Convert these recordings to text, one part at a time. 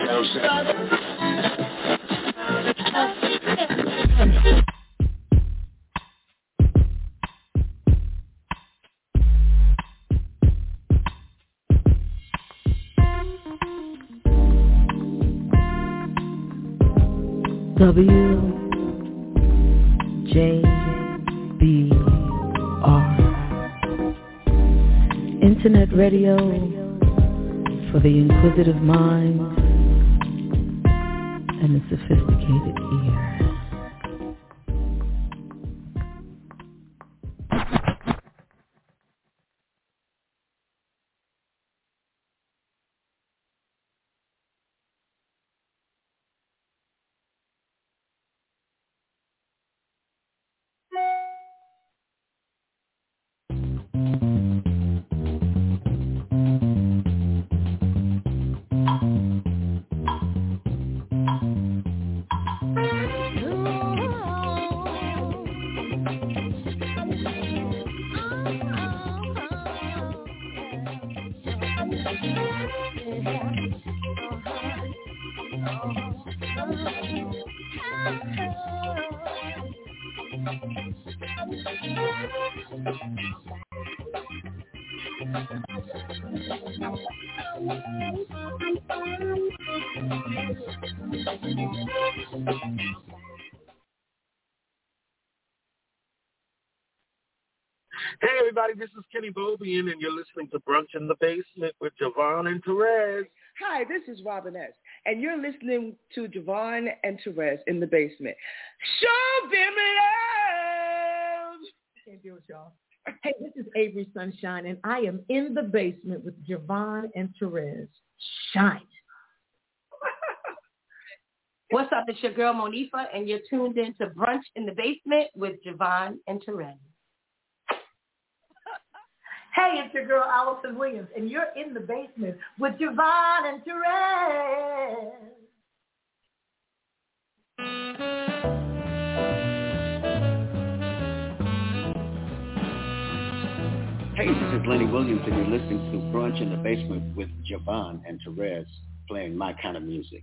W J B R. Internet radio for the inquisitive mind and a sophisticated ear. Kenny and you're listening to Brunch in the Basement with JaVonne and Terez. Hi, this is Robin S. And you're listening to JaVonne and Terez in the basement. Show them love! Can't do it, y'all. Hey, this is Avery Sunshine, and I am in the basement with JaVonne and Terez. Shine. What's up? It's your girl Monifah, and you're tuned in to Brunch in the Basement with JaVonne and Terez. Hey, it's your girl Alyson Williams, and you're in the basement with JaVonne and Terez. Hey, this is Lenny Williams, and you're listening to Brunch in the Basement with JaVonne and Terez playing my kind of music.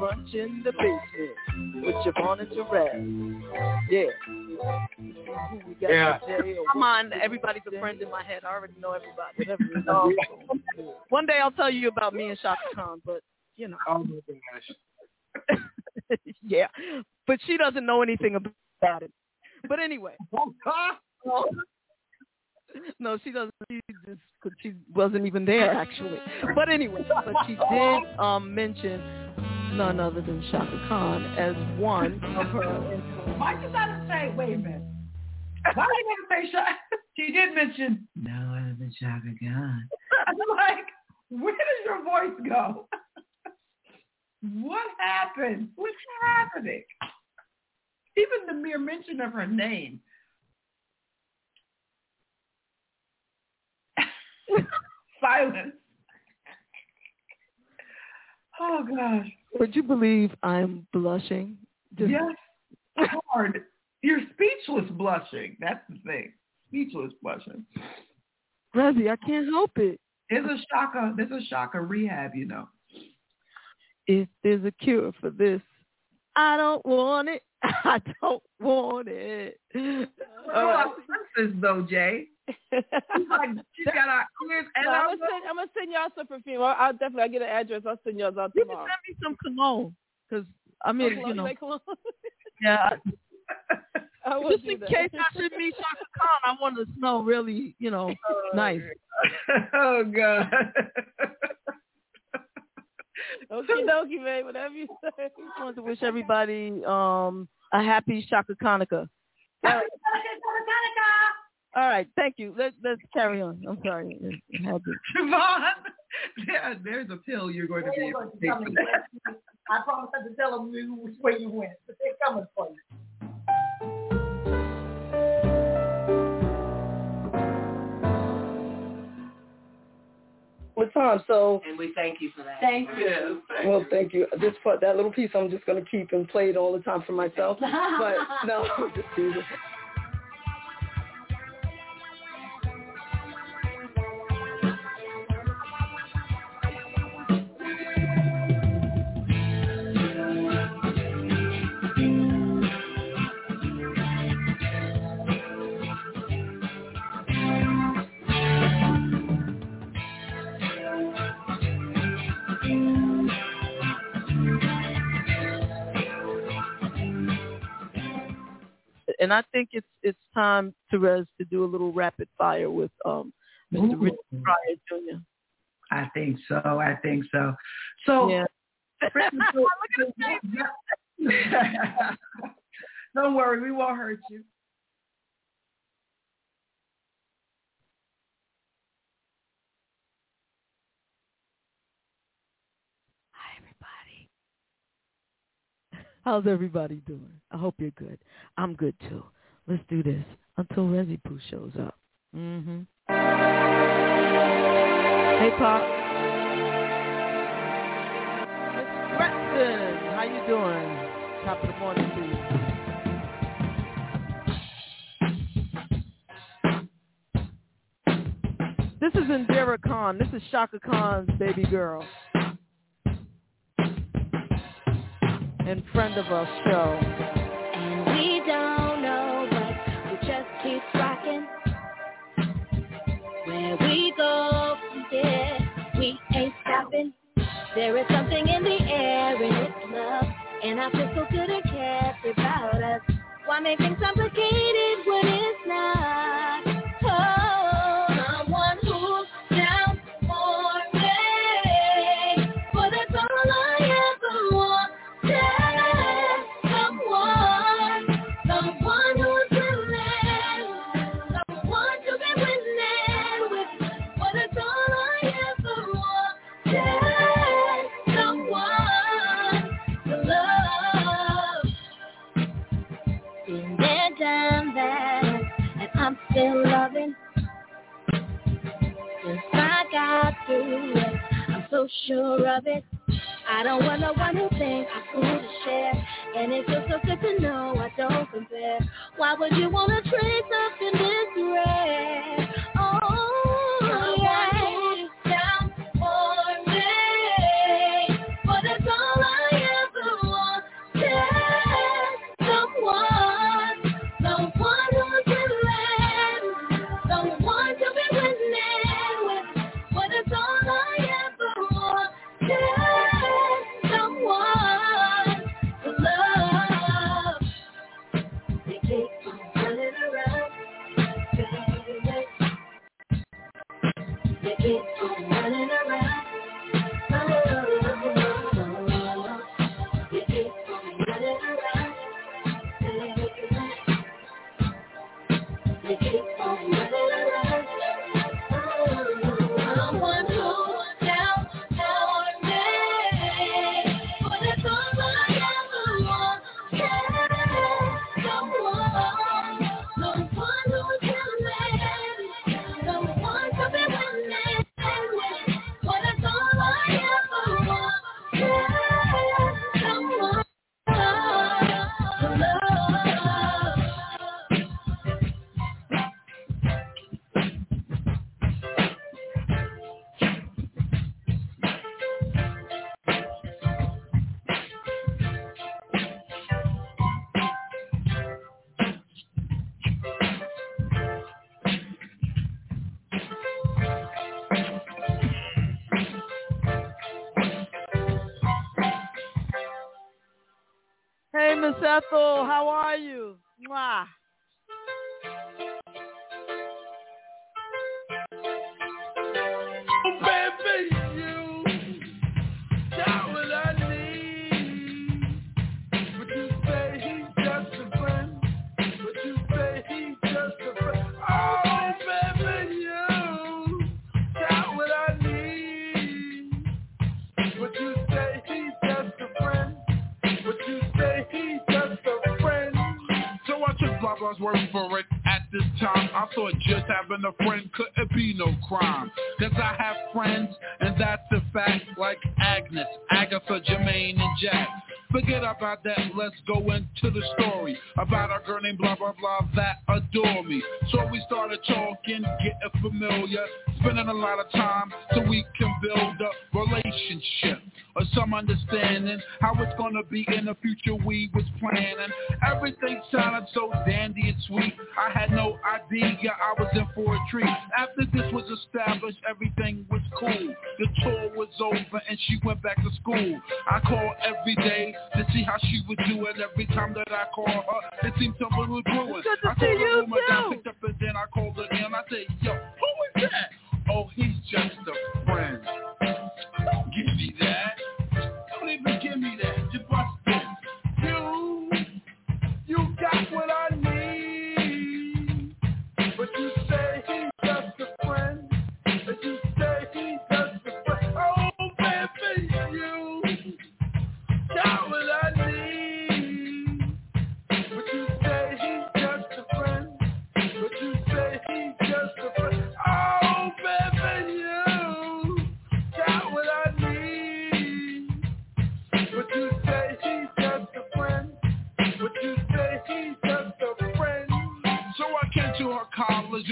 Brunch in the basement with JaVonne and Terez. Yeah. We Yeah. Come on, everybody's a friend in my head. I already know everybody. Um, one day I'll tell you about me and Chaka Khan, but you know. Oh my gosh. yeah, but she doesn't know anything about it. But anyway, no, she doesn't. She just 'cause she wasn't even there actually. But anyway, but she did um, mention none other than Chaka Khan as one of her. influences. Why you gotta say, wait a minute. Why did you gotta say Chaka? She did mention, no other than Chaka Khan. I'm like, where does your voice go? what happened? What's happening? Even the mere mention of her name. Silence. Oh gosh. Would you believe I'm blushing? Just- Yes. Hard. You're speechless blushing. That's the thing. Speechless blushing. Razzie, I can't help it. There's a shaka there's a shocker rehab, you know. If there's a cure for this, I don't want it. I don't want it. Oh, uh, this though, Jay. She's like, she's got our ears and No, I'm, gonna send, I'm gonna send y'all some perfume. I'll, I'll definitely I'll get an address. I'll send y'all out You can send me some cologne, cause I mean, Cologne, you know, cologne? yeah. I will Just in that. case I should meet Chaka Khan, I want to smell really, you know, nice. oh God. Okay, dokie, babe. Whatever you say. I Just wanted to wish everybody um a happy Shaka Hanukkah. happy Shaka Hanukkah. All right, thank you. Let, let's carry on. I'm sorry. I had to- Siobhan, yeah, there's a pill you're going to be able to take for that. I promise not to tell them which way you went, but they're coming for you. What time? So, And we thank you for that. Thank you. well, thank you. This part, that little piece, I'm just gonna keep and play it all the time for myself. But no, just teasing. And I think it's it's time, Terez, to do a little rapid fire with um Mr. Ooh. Richard Pryor Jr. I think so. I think so. So, Yeah. don't worry, we won't hurt you. How's everybody doing? I hope you're good. I'm good too. Let's do this until Resi Poo shows up. Mm-hmm. Hey, Pop. Miss Gretchen, how you doing? Top of the morning to you. This is Indira Khan. This is Chaka Khan's baby girl. And front of our show. And we don't know, but we just keep rocking. Where we go from here, we ain't stopping. There is something in the air and it's love. And I feel so good and cares about us. Why make things complicated when it's not? Still loving. Since I got through it, I'm so sure of it. I don't want no one who thinks I'm cool to share. And it feels so good to know I don't compare. Why would you want to trade something this rare? Ethel. How are you? We started talking, getting familiar, spending a lot of time so we can build a relationship or some understanding how it's gonna be in the future we was planning. Everything sounded so dandy and sweet. I had no idea I was in for a treat. After this was established, everything was cool. The tour was over and she went back to school. I called every day to see how she was doing. Every time that I called her, it seemed something was brewing. Good to I see you too. picked up and then I called her again. I said, yo,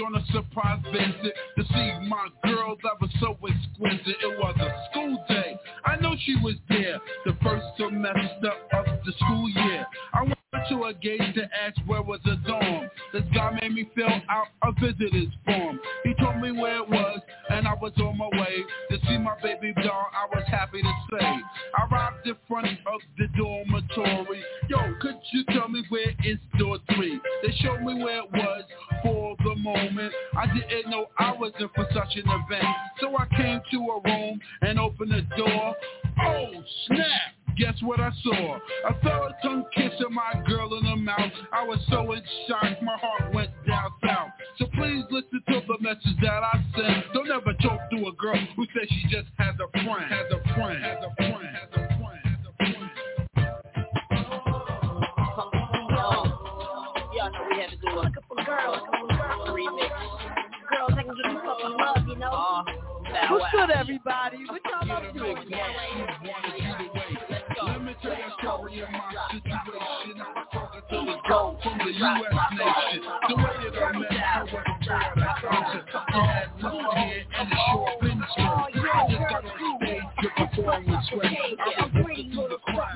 on a surprise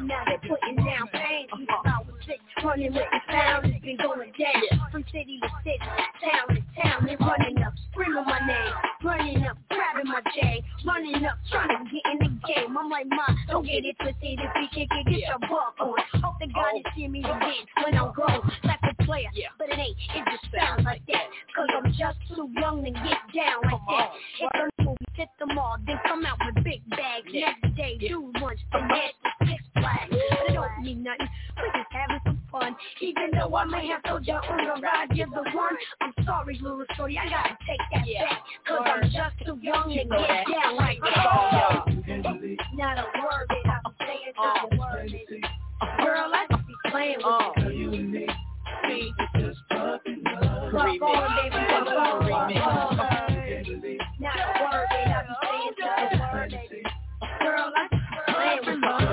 Now they're putting down pain. Was six, running with the sound, it's been going down. From city to city, town to town, they're running up, screaming my name, running up, grabbing my J, running up, trying to get in the game. I'm like, Ma, don't get it twisted. If you kick it, get your buck on. Hope the God is see me again when I'm grown, like a player. But it ain't, it just sounds like that. Cause I'm just too young to get down like that. Hit the movie, hit them all, then come out with big bags. Next day, do lunch, from head fun. Even though I may have told you on the ride, you're the one. I'm sorry, little shorty, I gotta take that back. Cause I'm just too young to get down like that. Not a word that I'm saying, not a word. Girl, I just be playing with you. Fuck on, baby, fuck on. Not a word that I be saying, not a word. Girl, I just playing with you.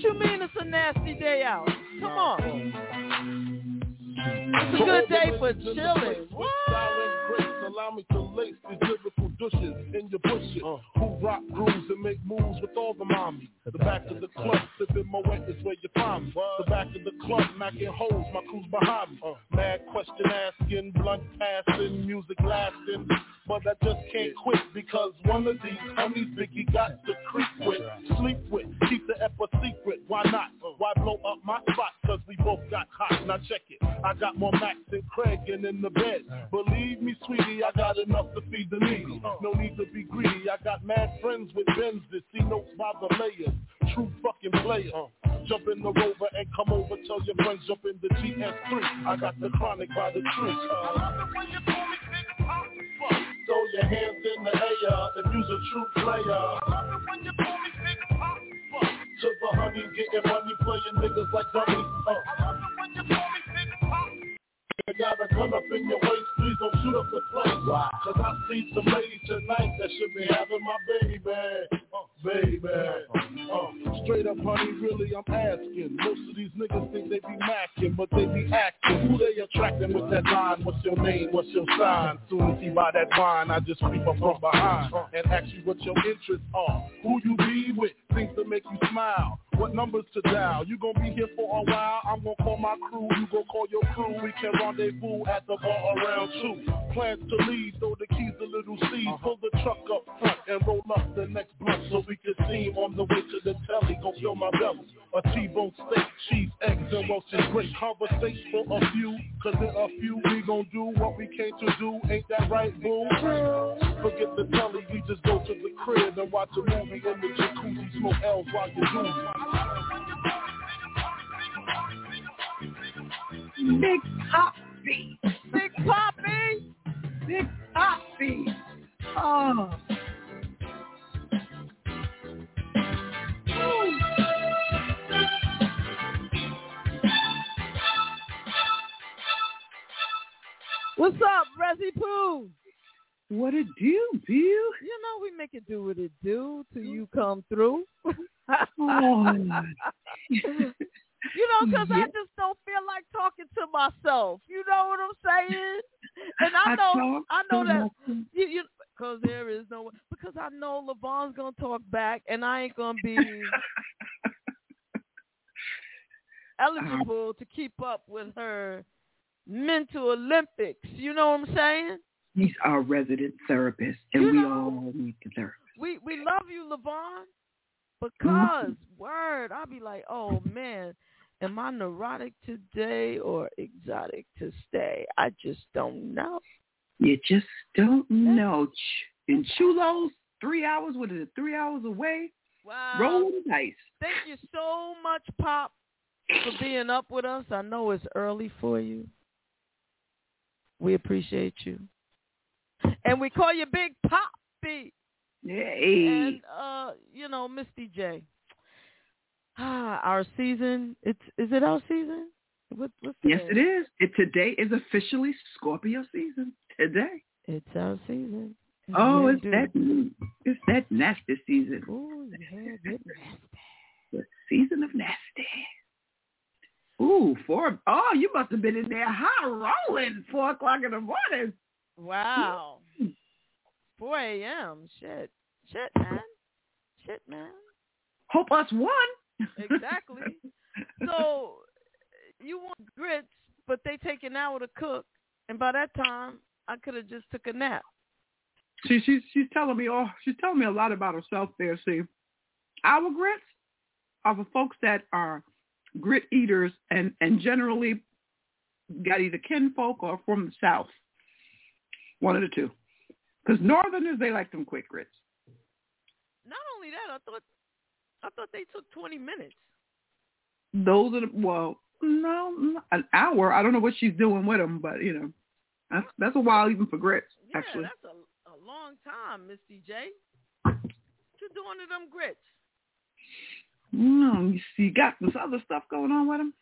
What you mean it's a nasty day out? Come on. It's a good day for chilling. What? allow me to lace these lyrical douches in your bushes. Uh. Who rock grooves and make moves with all the mommies. The back of the club, sipping my wet is where you find me. The back of the club, knocking holes, my crew's behind me. Mad question asking, blunt passing, music lasting. But I just can't quit because one of these homies Biggie got to creep with, sleep with, keep the ep a secret. Why not? Why blow up my spot? Cause we both got hot. Now check it. I got more Max than Craig and in the bed. Believe me, sweetie, I got enough to feed the needy. No need to be greedy. I got mad friends with Benz that see notes by the layers. True fucking player. Jump in the rover and come over. Tell your friends jump in the GS3. I got the chronic by the tree. Throw your hands in the air if you's a true player. To the honey, getting money, playing niggas like dummies. Uh. You gotta come up in your waist, please don't shoot up the place. Cause I see some ladies tonight that should be having my baby. Uh, baby. Uh, straight up, honey, really, I'm asking. Most of these niggas think they be macking, but they be acting. Who they attracting with that line? What's your name? What's your sign? Soon as he buy that wine, I just creep up from behind and ask you what your interests are. Who you be with? Things to make you smile. What numbers to dial? You gon' be here for a while. I'm gon' call my crew. You gon' call your crew. We can rendezvous at the bar around two. Plans to leave. Throw the keys to little C. Uh-huh. Pull the truck up front and roll up the next blunt so we can see on the way to the telly. Gon' fill my belly. A T-bone steak, cheese, eggs, and Welch's great. Conversation for a few. Cause in a few we gon' do what we came to do. Ain't that right, boo? Forget the telly. We just go to the crib and watch a movie in the jacuzzi. Smoke L's while you do. Big Poppy. Big Poppy. Big Poppy. Oh. What's up, Rezzy Poo? What it do, Bill? You know we make it do what it do till you come through. Oh. you know, because I just don't feel like talking to myself. You know what I'm saying? And I I know, talk I know that you, you, because there is no, because I know Levon's gonna talk back, and I ain't gonna be eligible to keep up with her mental Olympics. You know what I'm saying? He's our resident therapist, and You we know- all need the therapist. We we love you, Levon, mm-hmm. because word, I'll be like, oh man, am I neurotic today or exotic to stay? I just don't know. You just don't know. In Chulos, three hours, what is it, three hours away? Wow. Roll the dice. Thank you so much, Pop, for being up with us. I know it's early for you. We appreciate you. And we call you Big Poppy. Yay. And uh, you know, Misty J. Ah, our season. It's is it our season? What, what's Yes, it is. It, today is officially Scorpio season. Today. It's our season. And Oh, it's do- that it's that nasty season. Ooh, yeah, nasty. The season of nasty. Ooh, four. Oh, you must have been in there high rolling four o'clock in the morning. Wow. 4 a.m. Shit. Shit, man. Shit, man. Hope us won. Exactly. so you want grits, but they take an hour to cook, and by that time I could have just took a nap. She she's she's telling me oh she's telling me a lot about herself there. See, our grits are for folks that are grit eaters and and generally got either kinfolk or from the south. One of the two. Because northerners they like them quick grits. Not only that, I thought I thought they took 20 minutes. Those are the, well no no, an hour. I don't know what she's doing with them, but you know that's that's a while even for grits Yeah, actually. that's a, a long time, Misty J. What you doing to them grits? Mm, you see, got this other stuff going on with them.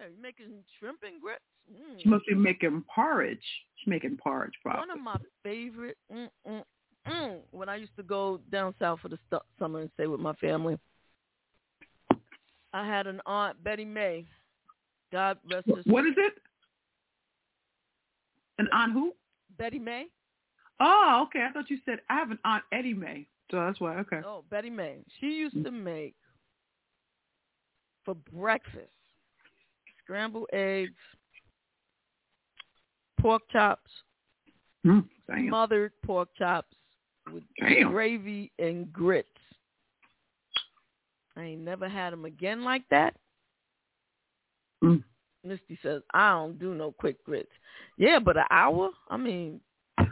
Yeah, you making shrimp and grits? Mm. She must be making porridge. She's making porridge, probably. One of my favorite. Mm, mm, mm, when I used to go down south for the stu- summer and stay with my family, I had an aunt, Betty May. God rest her What is it? An aunt who? Betty May. Oh, okay. I thought you said I have an aunt Eddie May, so that's why. Okay. Oh, Betty May. She used to make for breakfast scrambled eggs, pork chops, Mm, damn. smothered pork chops with Damn. gravy and grits. I ain't never had them again like that. Mm. Misty says, I don't do no quick grits. Yeah, but an hour? I mean, Yeah,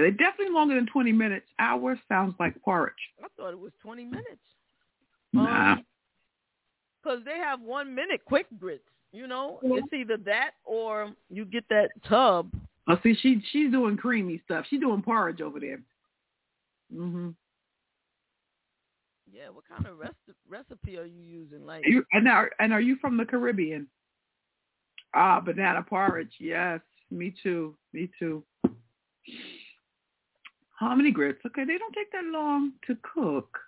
they're definitely longer than 20 minutes. Hour sounds like porridge. I thought it was 20 minutes. Nah. Because they have one minute quick grits. You know, it's either that or you get that tub. Oh, see, she she's doing creamy stuff. She's doing porridge over there. Mhm. Yeah, what kind of recipe are you using? Like, You and are and are you from the Caribbean? Ah, banana porridge. Yes, me too. Me too. How many grits? Okay, they don't take that long to cook.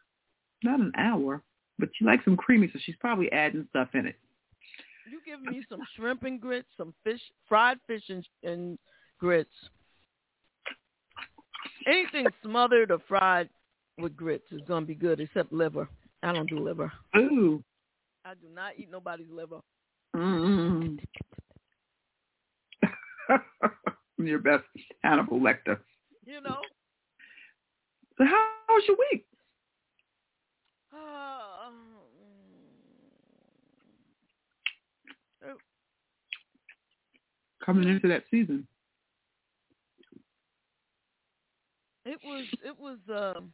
Not an hour, but she likes them creamy, so she's probably adding stuff in it. You give me some shrimp and grits, some fish, fried fish and, and grits. Anything smothered or fried with grits is gonna be good, except liver. I don't do liver. Ooh. I do not eat nobody's liver. Mm. Your best Hannibal Lecter. You know. So how was your week? Uh, Coming into that season. it was it was um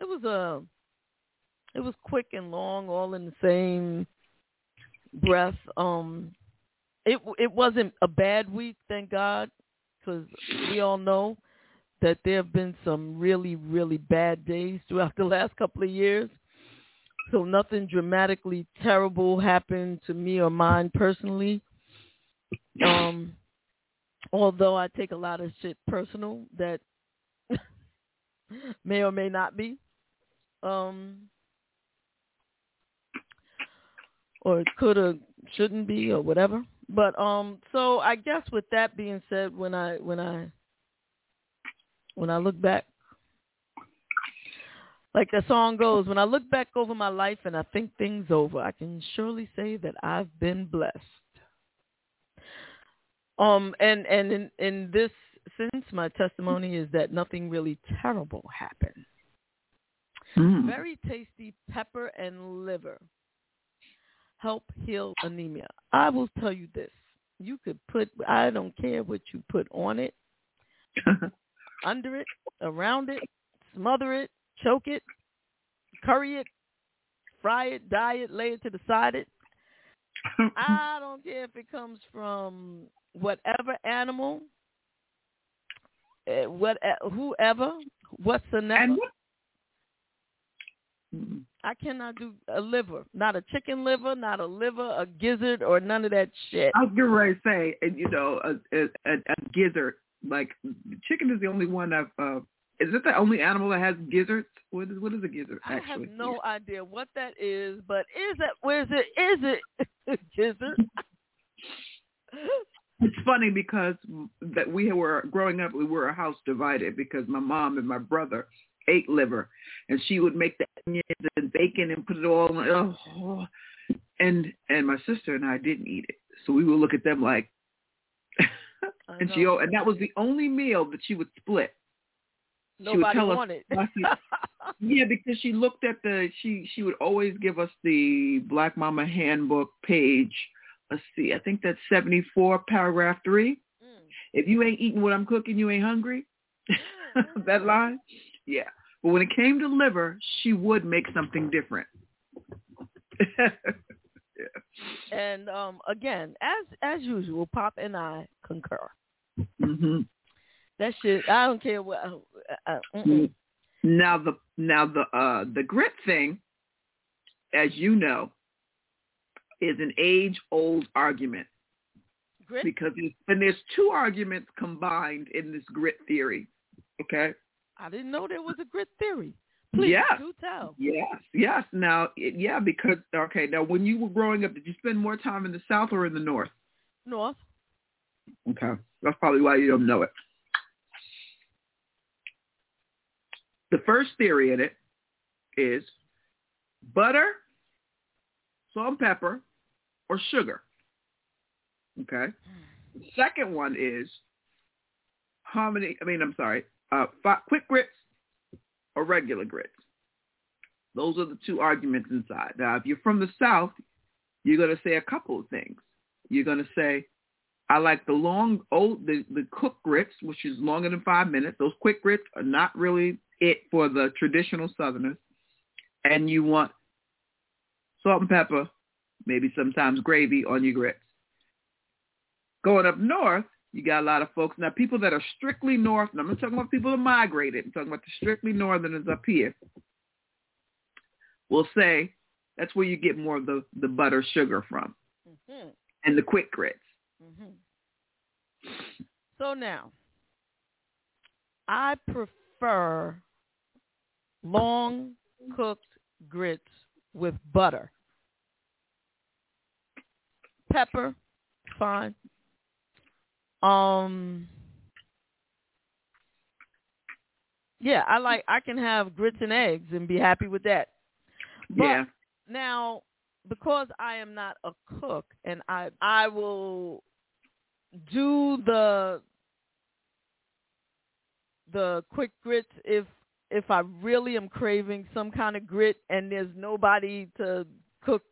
it was uh it was quick and long all in the same breath. Um it it wasn't a bad week thank god because we all know that there have been some really really bad days throughout the last couple of years. So nothing dramatically terrible happened to me or mine personally um although i take a lot of shit personal that may or may not be. Um or it could or shouldn't be or whatever. But um so I guess with that being said when I when I when I look back like the song goes, when I look back over my life and I think things over, I can surely say that I've been blessed. Um and and in in this sense, my testimony is that nothing really terrible happened. Mm. Very tasty pepper and liver help heal anemia. I will tell you this. You could put I don't care what you put on it, under it, around it, smother it, choke it, curry it, fry it, dye it, lay it to the side it. I don't care if it comes from whatever animal, uh, what, uh, whoever, whatsoever. I cannot do a liver, not a chicken liver, not a liver, a gizzard, or none of that shit. I was getting ready to say, and you know, a, a, a, gizzard. Like chicken is the only one I've. Uh, is it the only animal that has gizzards? What is what is a gizzard I have actually? no idea what that is, but is it? Where is it? Is it gizzard? It's funny because that we were growing up, we were a house divided because my mom and my brother ate liver, and she would make the onions and bacon and put it all. In, oh, and and my sister and I didn't eat it, so we would look at them like. and she and that was the only meal that she would split. she would Nobody tell us- wanted. Yeah, because she looked at the she she would always give us the Black Mama Handbook page. Let's see, I think that's seventy four, paragraph three. If you ain't eating what I'm cooking, you ain't hungry. that line, yeah. But when it came to liver, she would make something different. and um, again, as as usual, Pop and I concur. hmm That shit, I don't care what. Uh, uh. Now the now the uh the grit thing, as you know, is an age old argument. Grit? Because and there's two arguments combined in this grit theory. Okay. I didn't know there was a grit theory. Please Yes. do tell. Yes, yes. Now, it, yeah, because okay. Now, when you were growing up, did you spend more time in the South or in the North? North. Okay. That's probably why you don't know it. The first theory in it is butter, salt and pepper, or sugar. Okay. The second one is how many, I mean, I'm sorry, uh, fi- quick grits or regular grits. Those are the two arguments inside. Now, if you're from the South, you're going to say a couple of things. You're going to say, I like the long, old, the, the cooked grits, which is longer than five minutes. Those quick grits are not really it for the traditional Southerners. And you want salt and pepper, maybe sometimes gravy on your grits. Going up north, you got a lot of folks. Now, people that are strictly north, and I'm not talking about people that migrated. I'm talking about the strictly northerners up here, will say that's where you get more of the, the butter sugar from Mm-hmm. and the quick grits. Mm-hmm. So now, I prefer long cooked grits with butter. Pepper, fine. Um, yeah, I like. I can have grits and eggs and be happy with that. But yeah. now, because I am not a cook, and I I will do the the quick grits if if I really am craving some kind of grit and there's nobody to cook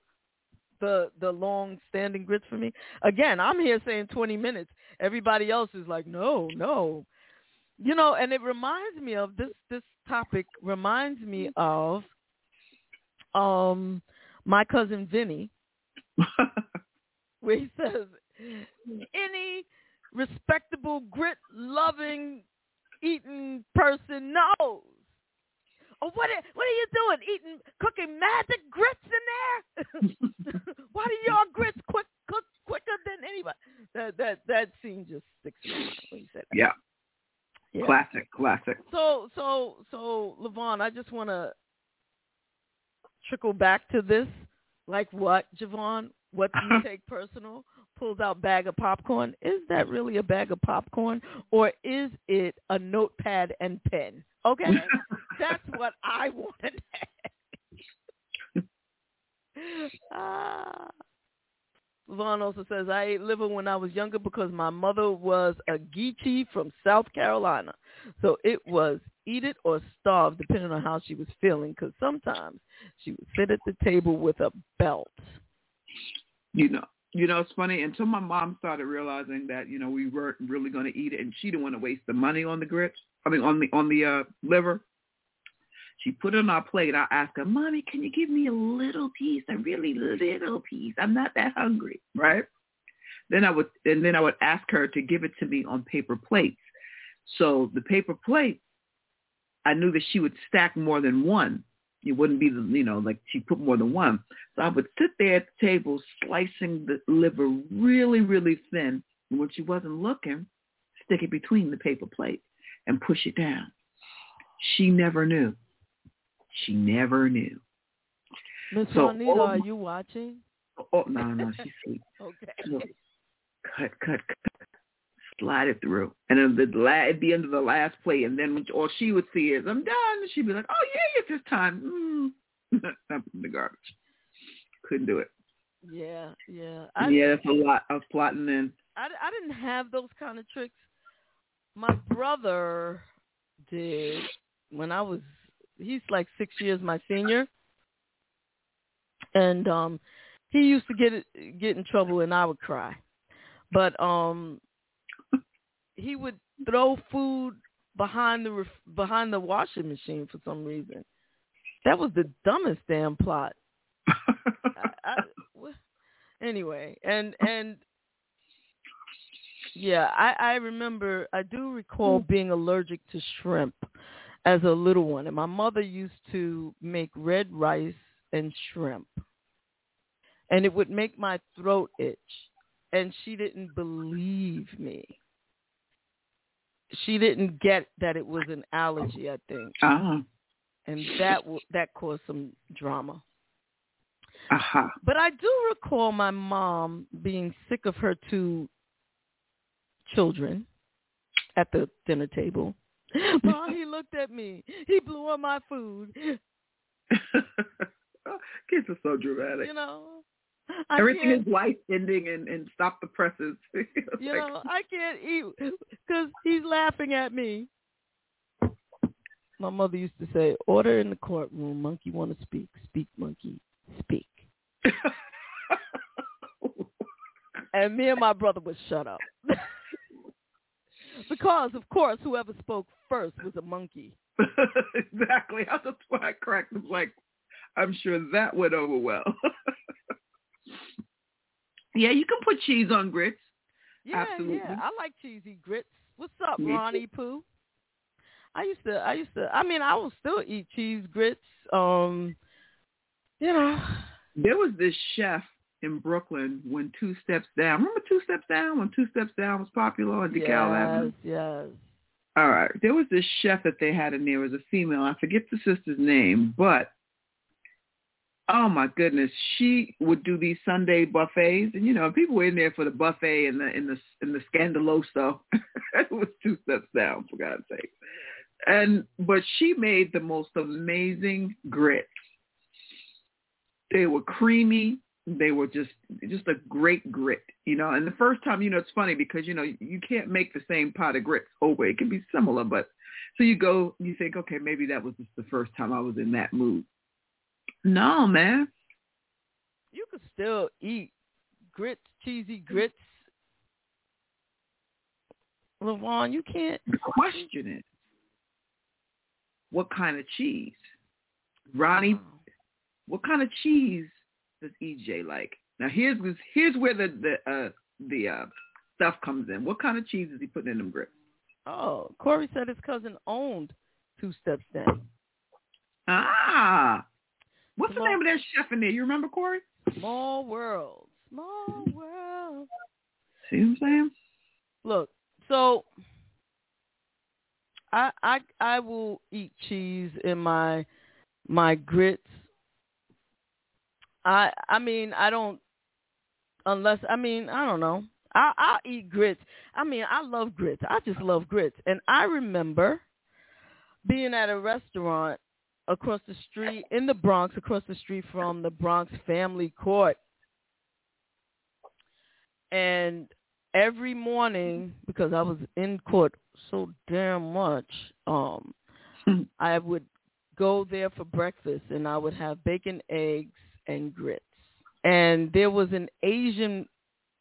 the the long standing grits for me. Again, I'm here saying 20 minutes. Everybody else is like, "No, no." You know, and it reminds me of this this topic reminds me of um my cousin Vinny where he says any respectable grit loving eating person knows. Oh, what are, what are you doing? Eating, cooking magic grits in there? Why do your grits quick cook quicker than anybody? That that that scene just sticks in my mind when you said that. Yeah. Yeah. Classic, classic. So so so Levon, I just want to trickle back to this. Like what, JaVonne? What do you take personal? Pulls out bag of popcorn. Is that really a bag of popcorn, or is it a notepad and pen? Okay, that's what I want to ah. Vaughn also says, I ate liver when I was younger because my mother was a Geechee from South Carolina. So it was eat it or starve, depending on how she was feeling, because sometimes she would sit at the table with a belt. You know, you know, it's funny until my mom started realizing that you know we weren't really going to eat it, and she didn't want to waste the money on the grits. I mean, on the on the uh, liver. She put it on our plate. And I asked her, "Mommy, can you give me a little piece? A really little piece. I'm not that hungry, right?" Then I would, and then I would ask her to give it to me on paper plates. So the paper plate, I knew that she would stack more than one. It wouldn't be the, you know, like she put more than one. So I would sit there at the table slicing the liver really, really thin. And when she wasn't looking, stick it between the paper plate and push it down. She never knew. She never knew. Miss So, Juanita, oh are you watching? Oh, no, no, she's asleep. Okay. So, cut, cut, cut, slide it through. And then the la- at the end of the last play, and then all she would see is, I'm done. And she'd be like, oh, yeah, it's this time. Mm. It in the garbage. Couldn't do it. Yeah, yeah. I, yeah, that's a lot. of plotting in. I, I didn't have those kind of tricks. My brother did when I was. He's like six years my senior, and um, he used to get it- get in trouble, and I would cry. But um, he would throw food behind the ref- behind the washing machine for some reason. That was the dumbest damn plot. I, I, anyway, and and yeah, I I remember I do recall being allergic to shrimp as a little one, and my mother used to make red rice and shrimp, and it would make my throat itch, and she didn't believe me. She didn't get that it was an allergy, I think, Ah, and that w- that caused some drama. aha. But I do recall my mom being sick of her two children at the dinner table. Ma, he looked at me. He blew on my food. Kids are so dramatic. You know, I Everything is light ending and, and stop the presses. You like, know, I can't eat because he's laughing at me. My mother used to say, "Order in the courtroom. Monkey want to speak. Speak, monkey. Speak." and me and my brother would shut up because, of course, whoever spoke first was a monkey. exactly. That's why I cracked. I'm like, I'm sure that went over well. yeah, you can put cheese on grits. Yeah, Absolutely. yeah. I like cheesy grits. What's up, Me. Ronnie Pooh? I used to I used to I mean I will still eat cheese grits. Um you know. There was this chef in Brooklyn when Two Steps Down. Remember Two Steps Down when Two Steps Down was popular on DeKalb Avenue? Yes, yes. All right. There was this chef that they had in there. It was a female. I forget the sister's name, but oh my goodness, she would do these Sunday buffets, and you know, people were in there for the buffet and the in the in the scandaloso. it was two steps down, for God's sake. And but she made the most amazing grits. They were creamy. They were just just a great grit, you know. And the first time, you know, it's funny because you know you can't make the same pot of grits over. It can be similar, but so you go, you think, okay, maybe that was just the first time I was in that mood. No, man. You could still eat grits, cheesy grits. Lavon, you can't question it. What kind of cheese? Ronnie, what kind of cheese does EJ like? Now here's here's where the the uh, the uh, stuff comes in. What kind of cheese is he putting in them grits? Oh, Corey said his cousin owned Two Steps Down. Ah, what's the name of that chef in there? You remember Corey? Small world. Small world. See what I'm saying? Look, so I I I will eat cheese in my my grits. I I mean I don't unless I mean I don't know. I I'll eat grits. I mean I love grits. I just love grits. And I remember being at a restaurant across the street in the Bronx, across the street from the Bronx Family Court. And every morning, because I was in court so damn much, um, I would go there for breakfast and I would have bacon, eggs, and grits. And there was an Asian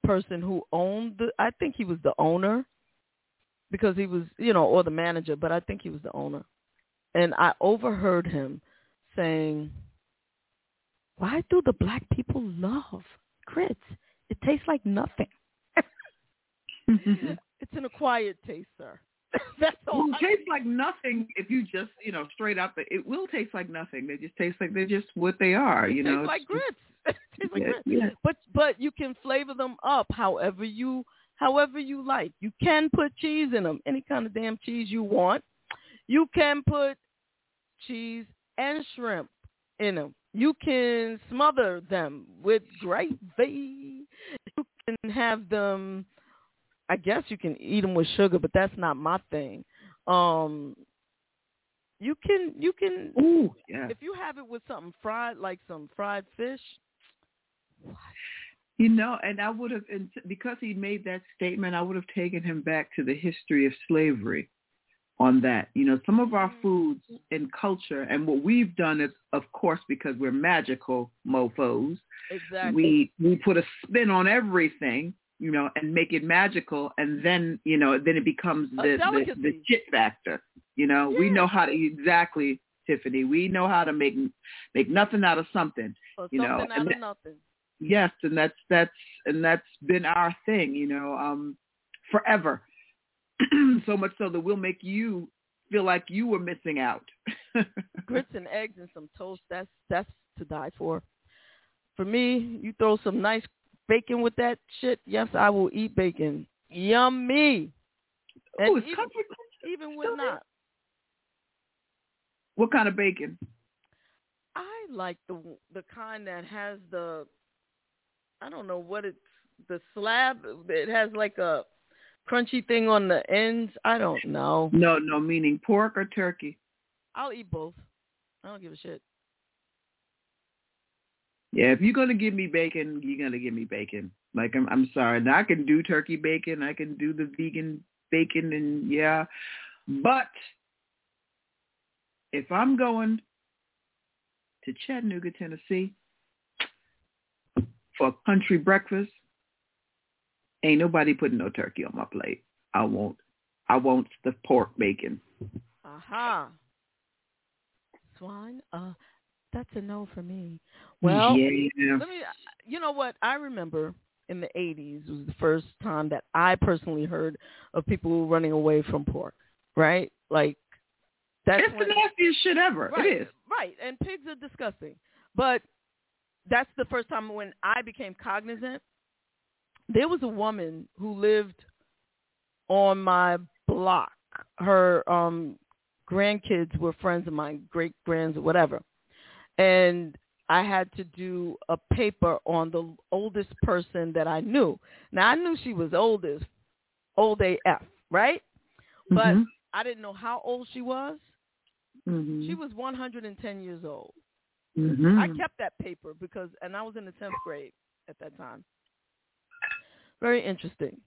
person who owned the I think he was the owner because he was, you know, or the manager, but I think he was the owner. And I overheard him saying, "Why do the black people love grits? It tastes like nothing." it's an acquired taste, sir. That's all. Well, it tastes like nothing if you just, you know, straight up. It will taste like nothing. They just taste like they're just what they are. You know, tastes like just- grits. It tastes like Yeah, grits. yeah. But but you can flavor them up however you however you like. You can put cheese in them, any kind of damn cheese you want. You can put cheese and shrimp in them. You can smother them with gravy. You can have them. I guess you can eat them with sugar, but that's not my thing. Um, you can you can Ooh, yeah. if you have it with something fried, like some fried fish. You know, and I would have, because he made that statement, I would have taken him back to the history of slavery on that. You know, some of our foods and culture, and what we've done is, of course, because we're magical mofos, Exactly. we we put a spin on everything, you know, and make it magical, and then you know, then it becomes the the, the shit factor. You know, we know how to exactly, Tiffany. We know how to make make nothing out of something. or you know, out and of nothing. Yes, and that's that's and that's been our thing, you know, um, forever. so much so that we'll make you feel like you were missing out. Grits and eggs and some toast. That's that's to die for. For me, you throw some nice bacon with that shit. Yes, I will eat bacon. Yummy. And Oh, it's even, comfort. even with not, What kind of bacon? I like the the kind that has the I don't know what it's the slab. It has like a crunchy thing on the ends. I don't know. No, no, meaning pork or turkey. I'll eat both. I don't give a shit. Yeah, if you're gonna give me bacon, you're gonna give me bacon. Like I'm, I'm sorry. Now I can do turkey bacon. I can do the vegan bacon, and yeah, but if I'm going to Chattanooga, Tennessee, for country breakfast, ain't nobody putting no turkey on my plate. I won't. I want the pork bacon. Aha. Swine. Uh, that's a no for me. Well, yeah. let me. You know what? I remember in the '80s was the first time that I personally heard of people running away from pork. Right? Like that's it's when, the nastiest shit ever. Right, It is. Right, and pigs are disgusting. But that's the first time when I became cognizant. There was a woman who lived on my block. Her um grandkids were friends of mine, great grands or whatever. And I had to do a paper on the oldest person that I knew. Now I knew she was oldest, old AF, right? But Mhm. I didn't know how old she was. Mhm. She was 110 years old. Mhm. I kept that paper because, and I was in the 10th grade at that time. Very interesting.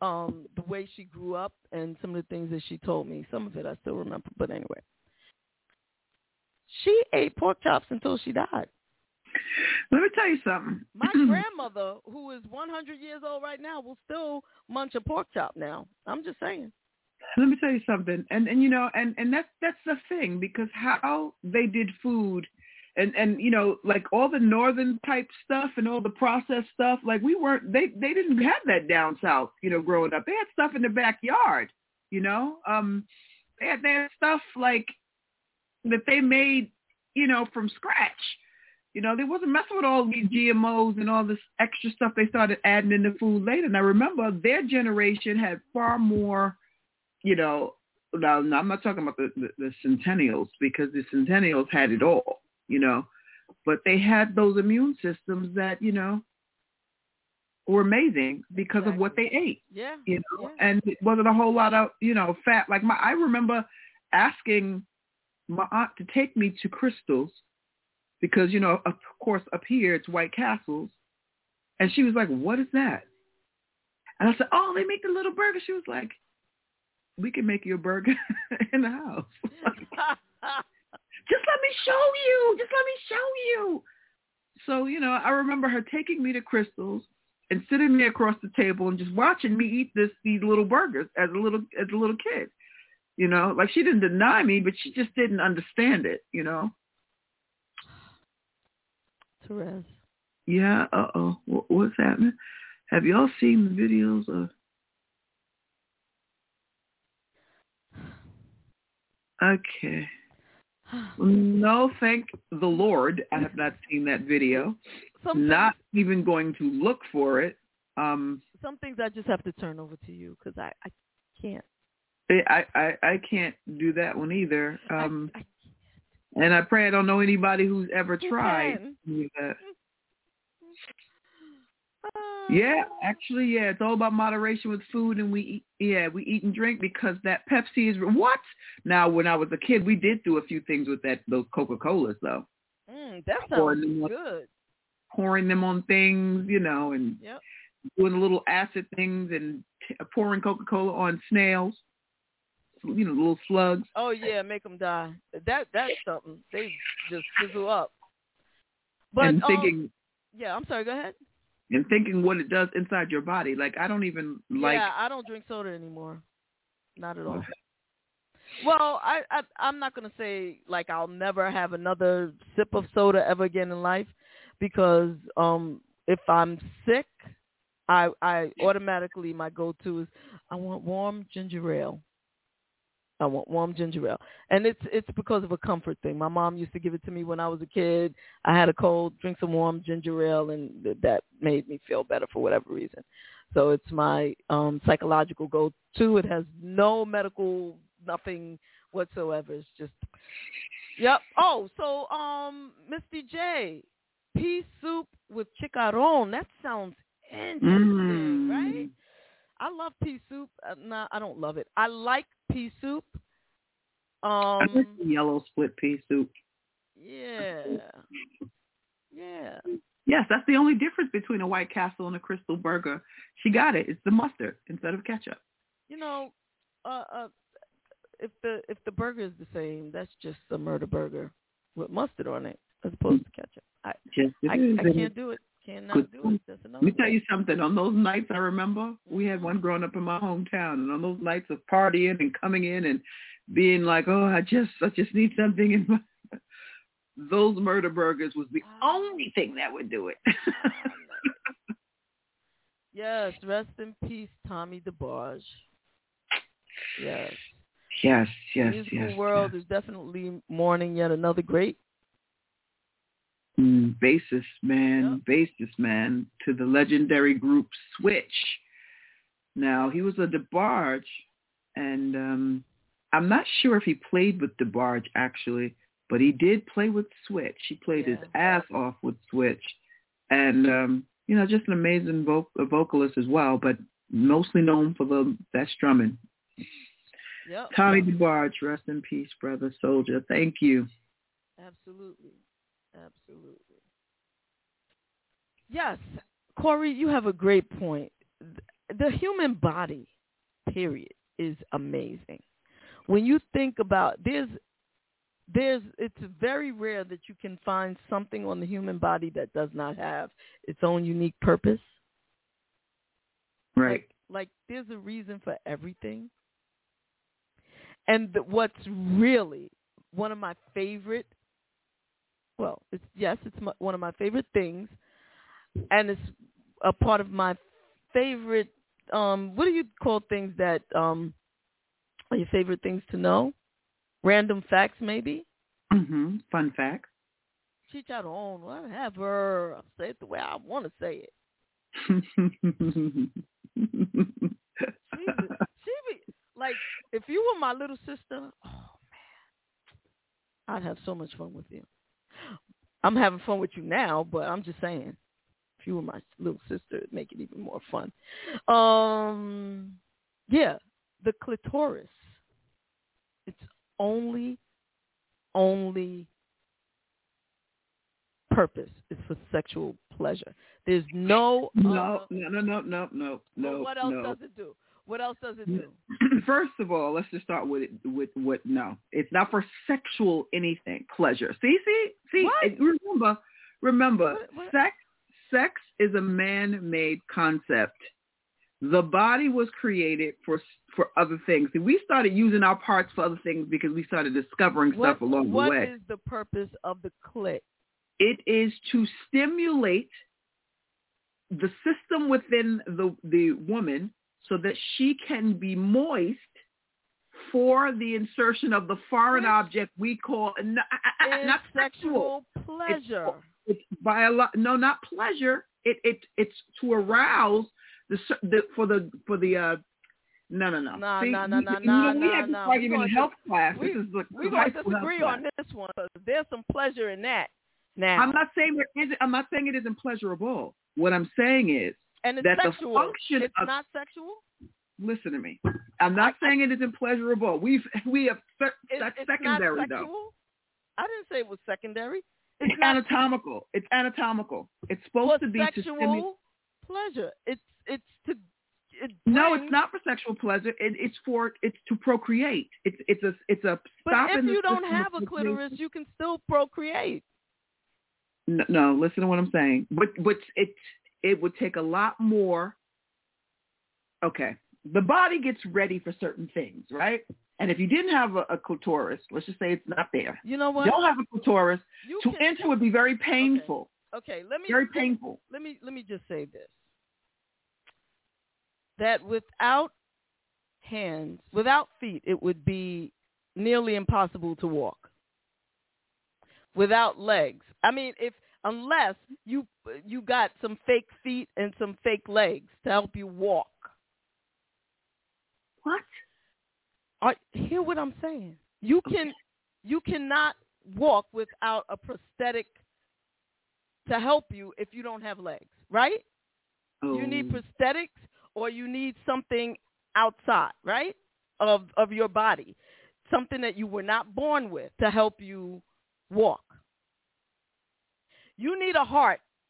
Um, the way she grew up and some of the things that she told me. Some of it I still remember, but anyway. She ate pork chops until she died. Let me tell you something. My grandmother, who is 100 years old right now, will still munch a pork chop now. I'm just saying. Let me tell you something, and and you know, and and that's that's the thing because how they did food, and and you know, like all the northern type stuff and all the processed stuff, like we weren't they they didn't have that down south, you know, growing up. They had stuff in the backyard, you know. Um, they had they had stuff like that they made, you know, from scratch. You know, they wasn't messing with all these GMOs and all this extra stuff they started adding in the food later. And I remember their generation had far more you know, now, now I'm not talking about the, the, the centennials because the centennials had it all, you know, but they had those immune systems that, you know, were amazing because of what they ate, Yeah. you know, and it wasn't a whole lot of, you know, fat. Like my, I remember asking my aunt to take me to Krystals because, you know, of course up here it's White Castles. And she was like, what is that? And I said, oh, they make the little burger. She was like, we can make you a burger in the house. Just let me show you. Just let me show you. So, you know, I remember her taking me to Krystals and sitting me across the table and just watching me eat this these little burgers as a little as a little kid. You know, like she didn't deny me, but she just didn't understand it, you know. Terez. Yeah, uh-oh. What, what's happening? Have y'all seen the videos of Okay. No, thank the Lord. I have not seen that video. Some not even going to look for it. Um, Some things I just have to turn over to you because I, I can't. I, I I can't do that one either. Um, and I pray I don't know anybody who's ever tried can. to do that. Yeah, actually, yeah, it's all about moderation with food, and we eat, yeah we eat and drink because that Pepsi is what. Now, when I was a kid, we did do a few things with that those Coca Colas though, Mm, that Pouring sounds them up. good. pouring them on things, you know, and Yep. doing little acid things and t- pouring Coca Cola on snails, you know, little slugs. Oh yeah, make them die. That that's something. They just fizzle up. But and um, thinking yeah, I'm sorry. Go ahead. and thinking what it does inside your body. Like I don't even like. yeah, I don't drink soda anymore. Not at all. Well, I, I I'm not gonna say like I'll never have another sip of soda ever again in life, because um if I'm sick, I I automatically my go-to is I want warm ginger ale. I want warm ginger ale, and it's it's because of a comfort thing. My mom used to give it to me when I was a kid. I had a cold, drink some warm ginger ale, and th- that made me feel better for whatever reason. So it's my um psychological go-to. It has no medical nothing whatsoever. It's just Yep. Oh, so um Misty J, pea soup with chicharron. That sounds interesting, Mm. right? I love pea soup. Uh, nah, I don't love it. I like pea soup. I like Um, yellow split pea soup. yeah, yeah. Yes, that's the only difference between a White Castle and a Krystal Burger. She got it. It's the mustard instead of ketchup. You know, uh, uh, if the if the burger is the same, that's just a murder burger with mustard on it as opposed to ketchup. I Yes, I. I can't do it. Cannot do it. That's Let me tell you something. On those nights, I remember we had one growing up in my hometown, and on those nights of partying and coming in and being like, "Oh, I just, I just need something," in my those murder burgers was the only thing that would do it. Yes, rest in peace, Tommy DeBarge. Yes. yes, the yes, musical yes. world is definitely mourning yet another great. Mm, bassist man, bassist man to the legendary group Switch. Now he was a DeBarge, and um, I'm not sure if he played with DeBarge actually, but he did play with Switch. He played his ass off with Switch, and um, you know, just an amazing vo- vocalist as well, but mostly known for the that strumming. Yep. Tommy DeBarge, rest in peace, brother soldier. Thank you. Absolutely. Absolutely. Yes, Corey, you have a great point. The human body, period, is amazing. When you think about there's there's it's very rare that you can find something on the human body that does not have its own unique purpose. Right. Like there's a reason for everything. And the, what's really one of my favorite well, it's yes, it's my, one of my favorite things and it's a part of my favorite um what do you call things that um are your favorite things to know? Random facts maybe? hmm Fun fact. Teach out own whatever. I'll say it the way I want to say it. She be like if you were my little sister, oh man. I'd have so much fun with you. I'm having fun with you now, but I'm just saying, if you were my little sister, it'd make it even more fun. Um, yeah, the clitoris. It's only, only purpose is for sexual pleasure. There's no. No, uh, no, no, no, no, no, no. what else no. does it do? What else does it do? First of all, let's just start with with what no. It's not for sexual anything, pleasure. See, see, see. Remember, remember, sex sex is a man-made concept. The body was created for for other things. See, we started using our parts for other things because we started discovering stuff What, along the way. is the purpose of the clit? It is to stimulate the system within the the woman so that she can be moist for the insertion of the foreign object we call not, not sexual pleasure. It's, it's biolo- no, not pleasure. It it it's to arouse the, the for the for the uh no no no Nah, See, nah, nah, we- nah, you know, we nah, had this nah. argument We in health class. we- this is the We're going to disagree class. on this one. There's some pleasure in that. Now, I'm not saying there isn't. I'm not saying it isn't pleasurable. What I'm saying is and it's that sexual. the function it's of not sexual. listen to me. I'm not saying it isn't pleasurable. We've we have It- that's it's secondary not though. I didn't say it was secondary. It's anatomical. It's anatomical. It's supposed to be to sexual stimulate. pleasure. It's it's to it No, it's not for sexual pleasure. It, it's for it's to procreate. It's it's a it's a But stop if in you don't have a clitoris, you can still procreate. No, no, listen to what I'm saying. But but it it would take a lot more. Okay, the body gets ready for certain things, right? And if you didn't have a, a clitoris, let's just say it's not there. You know what? Don't have a clitoris. You to can- enter would be very painful. Okay, let me Very painful. Let me let me just say this: that without hands, without feet, it would be nearly impossible to walk. Without legs, I mean, if unless you you got some fake feet and some fake legs to help you walk. What? Are, hear what I'm saying? You can you cannot walk without a prosthetic to help you if you don't have legs, right? You need Oh. prosthetics or you need something outside, right? Of of your body. Something that you were not born with to help you walk. You need a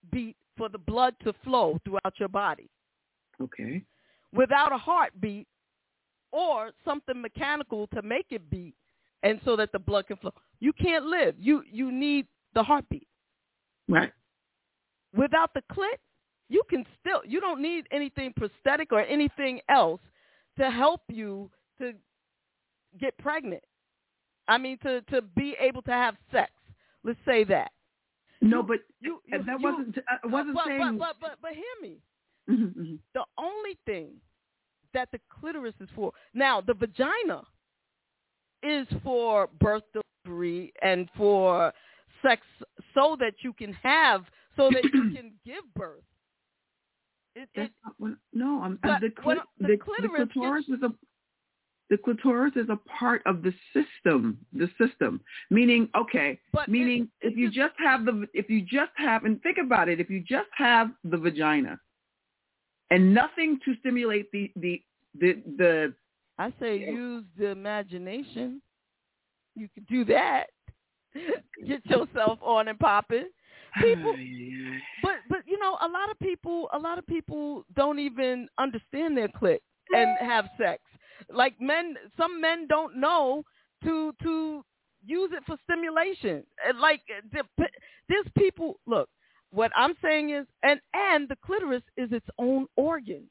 heartbeat for the blood to flow throughout your body. Okay. Without a heartbeat or something mechanical to make it beat and so that the blood can flow, you can't live. You you need the heartbeat. Right. Without the clit, you can still you don't need anything prosthetic or anything else to help you to get pregnant. I mean to to be able to have sex. Let's say that. No, but you, and that you- wasn't I wasn't but, saying but, but but but hear me. Mhm, mhm. The only thing that the clitoris is for now, the vagina is for birth delivery and for sex so that you can have so that you can give birth. It, it, what, no, I'm But the, clit, the the, the clitoris clitoris is a the clitoris is a part of the system. The system, meaning okay, But meaning if you just have the if you just have and think about it, if you just have the vagina and nothing to stimulate the the the the I say use the imagination. You can do that. Get yourself on and popping. People, but but you know, a lot of people, a lot of people don't even understand their clit and have sex. Like men, some men don't know to to use it for stimulation. Like the- there's people. Look, what I'm saying is, and and the clitoris is its own organ,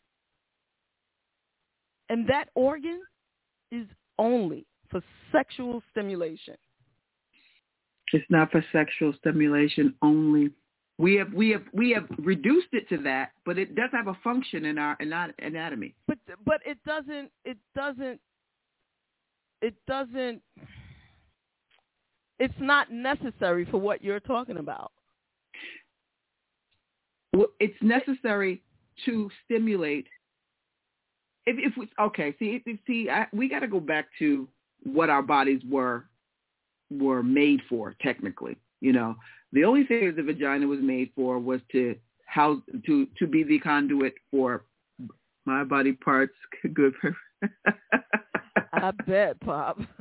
and that organ is only for sexual stimulation. It's not for sexual stimulation only. We have we have we have reduced it to that, but it does have a function in our anatomy. But but it doesn't it doesn't it doesn't it's not necessary for what you're talking about. Well, It's necessary to stimulate. If if we okay, see see I, we got to go back to what our bodies were were made for technically. You know, the only thing that the vagina was made for was to how to to be the conduit for my body parts. Good for I bet, Pop.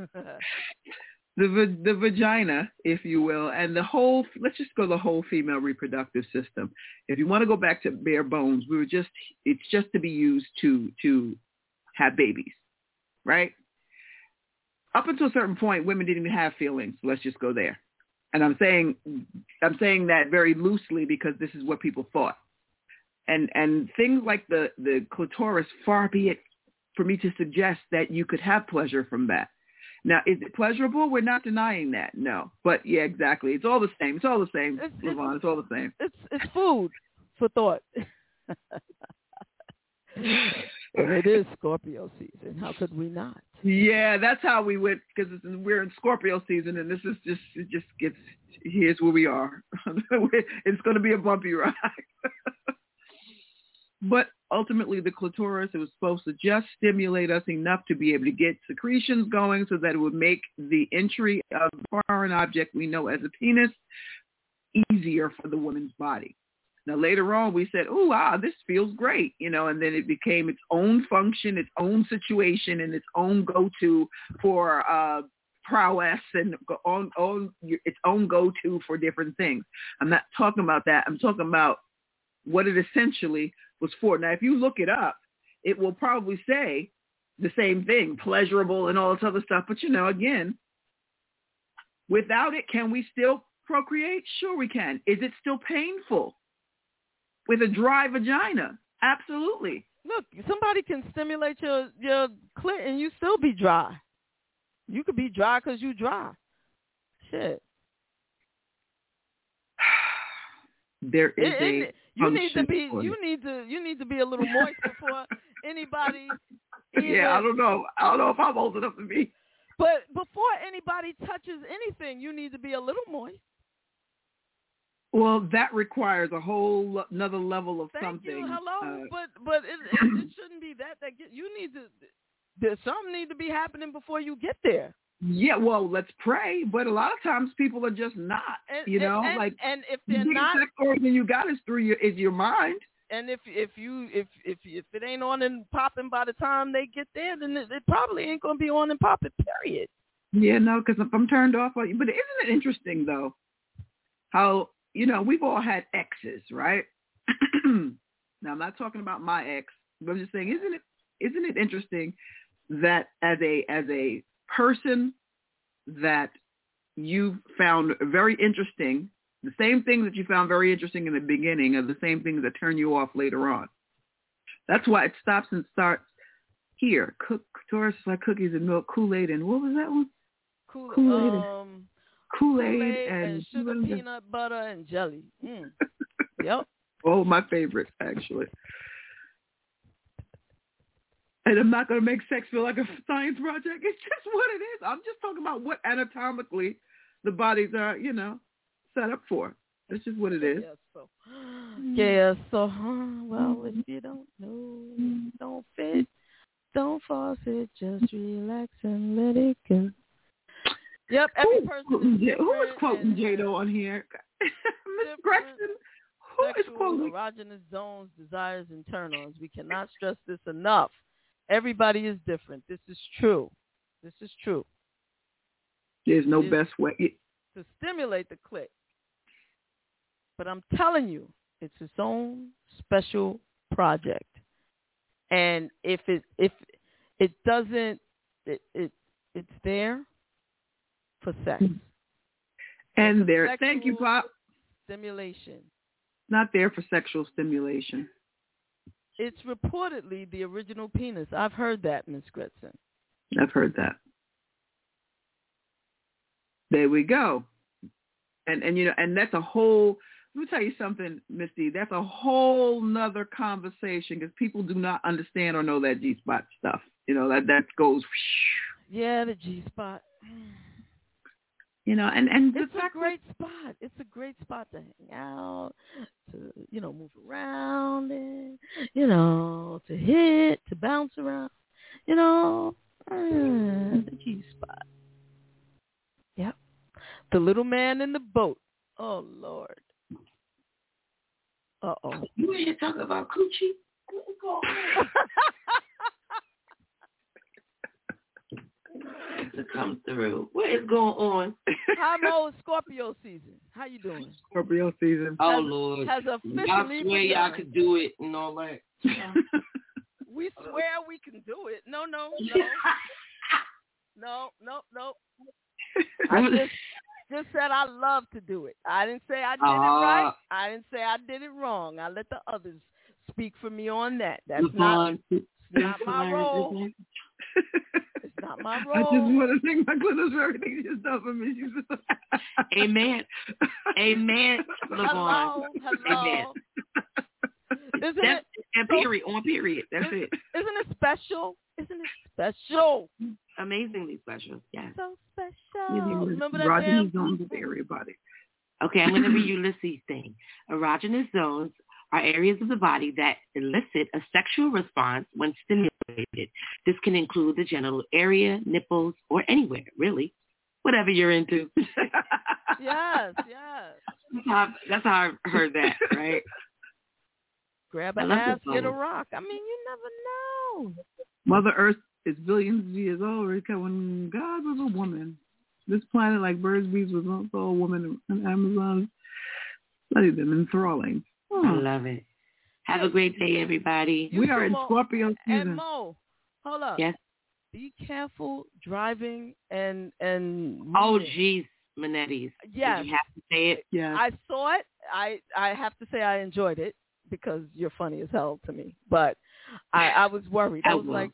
the the vagina, if you will, and the whole. Let's just go the whole female reproductive system. If you want to go back to bare bones, we were just. It's just to be used to to have babies, right? Up until a certain point, women didn't even have feelings. Let's just go there. And I'm saying I'm saying that very loosely because this is what people thought. And and things like the the clitoris, far be it for me to suggest that you could have pleasure from that. Now, is it pleasurable? We're not denying that. No. But yeah, exactly. It's all the same. It's all the same, It's- Levon. It's all the same. It's it's food for thought. it is Scorpio season. How could we not? Yeah, that's how we went because we're in Scorpio season, and this is just it just gets here's where we are. it's going to be a bumpy ride. but ultimately, the clitoris it was supposed to just stimulate us enough to be able to get secretions going, so that it would make the entry of the foreign object we know as a penis easier for the woman's body. Now later on we said, oh, ah, this feels great, you know, and then it became its own function, its own situation, and its own go-to for uh, prowess and on, on its own go-to for different things. I'm not talking about that. I'm talking about what it essentially was for. Now, if you look it up, it will probably say the same thing, pleasurable and all this other stuff. But you know, again, without it, can we still procreate? Sure we can. Is it still painful? With a dry vagina. Absolutely. Look, somebody can stimulate your your clit and you still be dry. You could be dry because you dry. Shit. There is It- it- a you need to be you need to you need to be a little moist before anybody. Yeah, I don't know. I don't know if I'm old enough to be. But before anybody touches anything, you need to be a little moist. Well, that requires a whole another level of Thank something. you. Hello, uh, but but it, it, it shouldn't be that. That get, you need to. There's something need to be happening before you get there. yeah, well, let's pray. But a lot of times people are just not. And, you know, and, like and if they're biggest not, organ you got is through your is your mind. and if if you if if if it ain't on and popping by the time they get there, then it, it probably ain't gonna be on and popping. Period. Yeah, no, because if I'm turned off, but isn't it interesting though? How you know we've all had exes, right? now I'm not talking about my ex, but I'm just saying, isn't it isn't it interesting that as a as a person that you found very interesting, the same things that you found very interesting in the beginning are the same things that turn you off later on. That's why it stops and starts here. Cook Taurus like cookies and milk, Kool-Aid, and what was that one? Kool and- um, Kool-Aid, Kool-Aid and, and sugar, peanut butter, and jelly. Mm. yep. Oh, my favorite actually. And I'm not going to make sex feel like a science project. It's just what it is. I'm just talking about what anatomically the bodies are, you know, set up for. That's just what it is. Yeah, so, yeah, so, huh, well, if you don't know, don't fit, don't force it, just relax and let it go. Yep, every person Quoting Who is quoting Jado on here? Miss Gretchen. Who is quoting? erogenous zones, desires, and turn-ons. We cannot stress this enough. Everybody is different. This is true. This is true. There's no It's- best way. To stimulate the click. But I'm telling you, it's its own special project. And if it if it doesn't it, it it's there for sex. Mm-hmm. And there, thank you, Pop. Stimulation. Not there for sexual stimulation. It's reportedly the original penis. I've heard that, Miss Gretchen. I've heard that. There we go. And and you know, and that's a whole. Let me tell you something, Misty. That's a whole nother conversation because people do not understand or know that G spot stuff. You know that that goes. Yeah, the G spot. You know, and and It's a great spot. It's a great spot to hang out, to you know move around in, you know to hit, to bounce around, you know, uh, the G spot. Yep, the little man in the boat. Oh Lord. Uh oh. You ain't talking about coochie? to come through. What is going on? Hi Mo, it's Scorpio season. How you doing? Scorpio season. Oh Has- Lord. has Y'all officially swear y'all could do it and all that. We swear we can do it. No, no, no. no, no, no. I just just said I love to do it. I didn't say I did it right. Ah. I didn't say I did it wrong. I let the others speak for me on that. That's not not my role. It's not my role. I just want to thank my goodness for everything she's done for me. She's Amen. Amen, Levon. Hello, hello. Amen. Isn't That's, it and period, on period. That's it. isn't it special? Isn't it special? Amazingly special. Yes. So special. Remember that Roger damn zones of everybody. Okay, I'm going to read Ulysses' thing. Erogenous zones are areas of the body that elicit a sexual response when stimulated. This can include the genital area, nipples, or anywhere, really. Whatever you're into. Yes, yes. that's, how, that's how I heard that, right? Grab an ass, get a rock. I mean, you never know. Mother Earth is billions of years old. Because when God was a woman, this planet, like birds, bees, was also a woman, and Amazon studied them enthralling. I hmm. love it. Have a great day, everybody. We are in Mo- Scorpio And. Mo, hold up. Yes. Be careful driving and and. Oh, reading. geez, Manetti's. Yes. Did you have to say it? Yeah. I saw it. I I have to say I enjoyed it because you're funny as hell to me. But I I was worried. I I was will. like,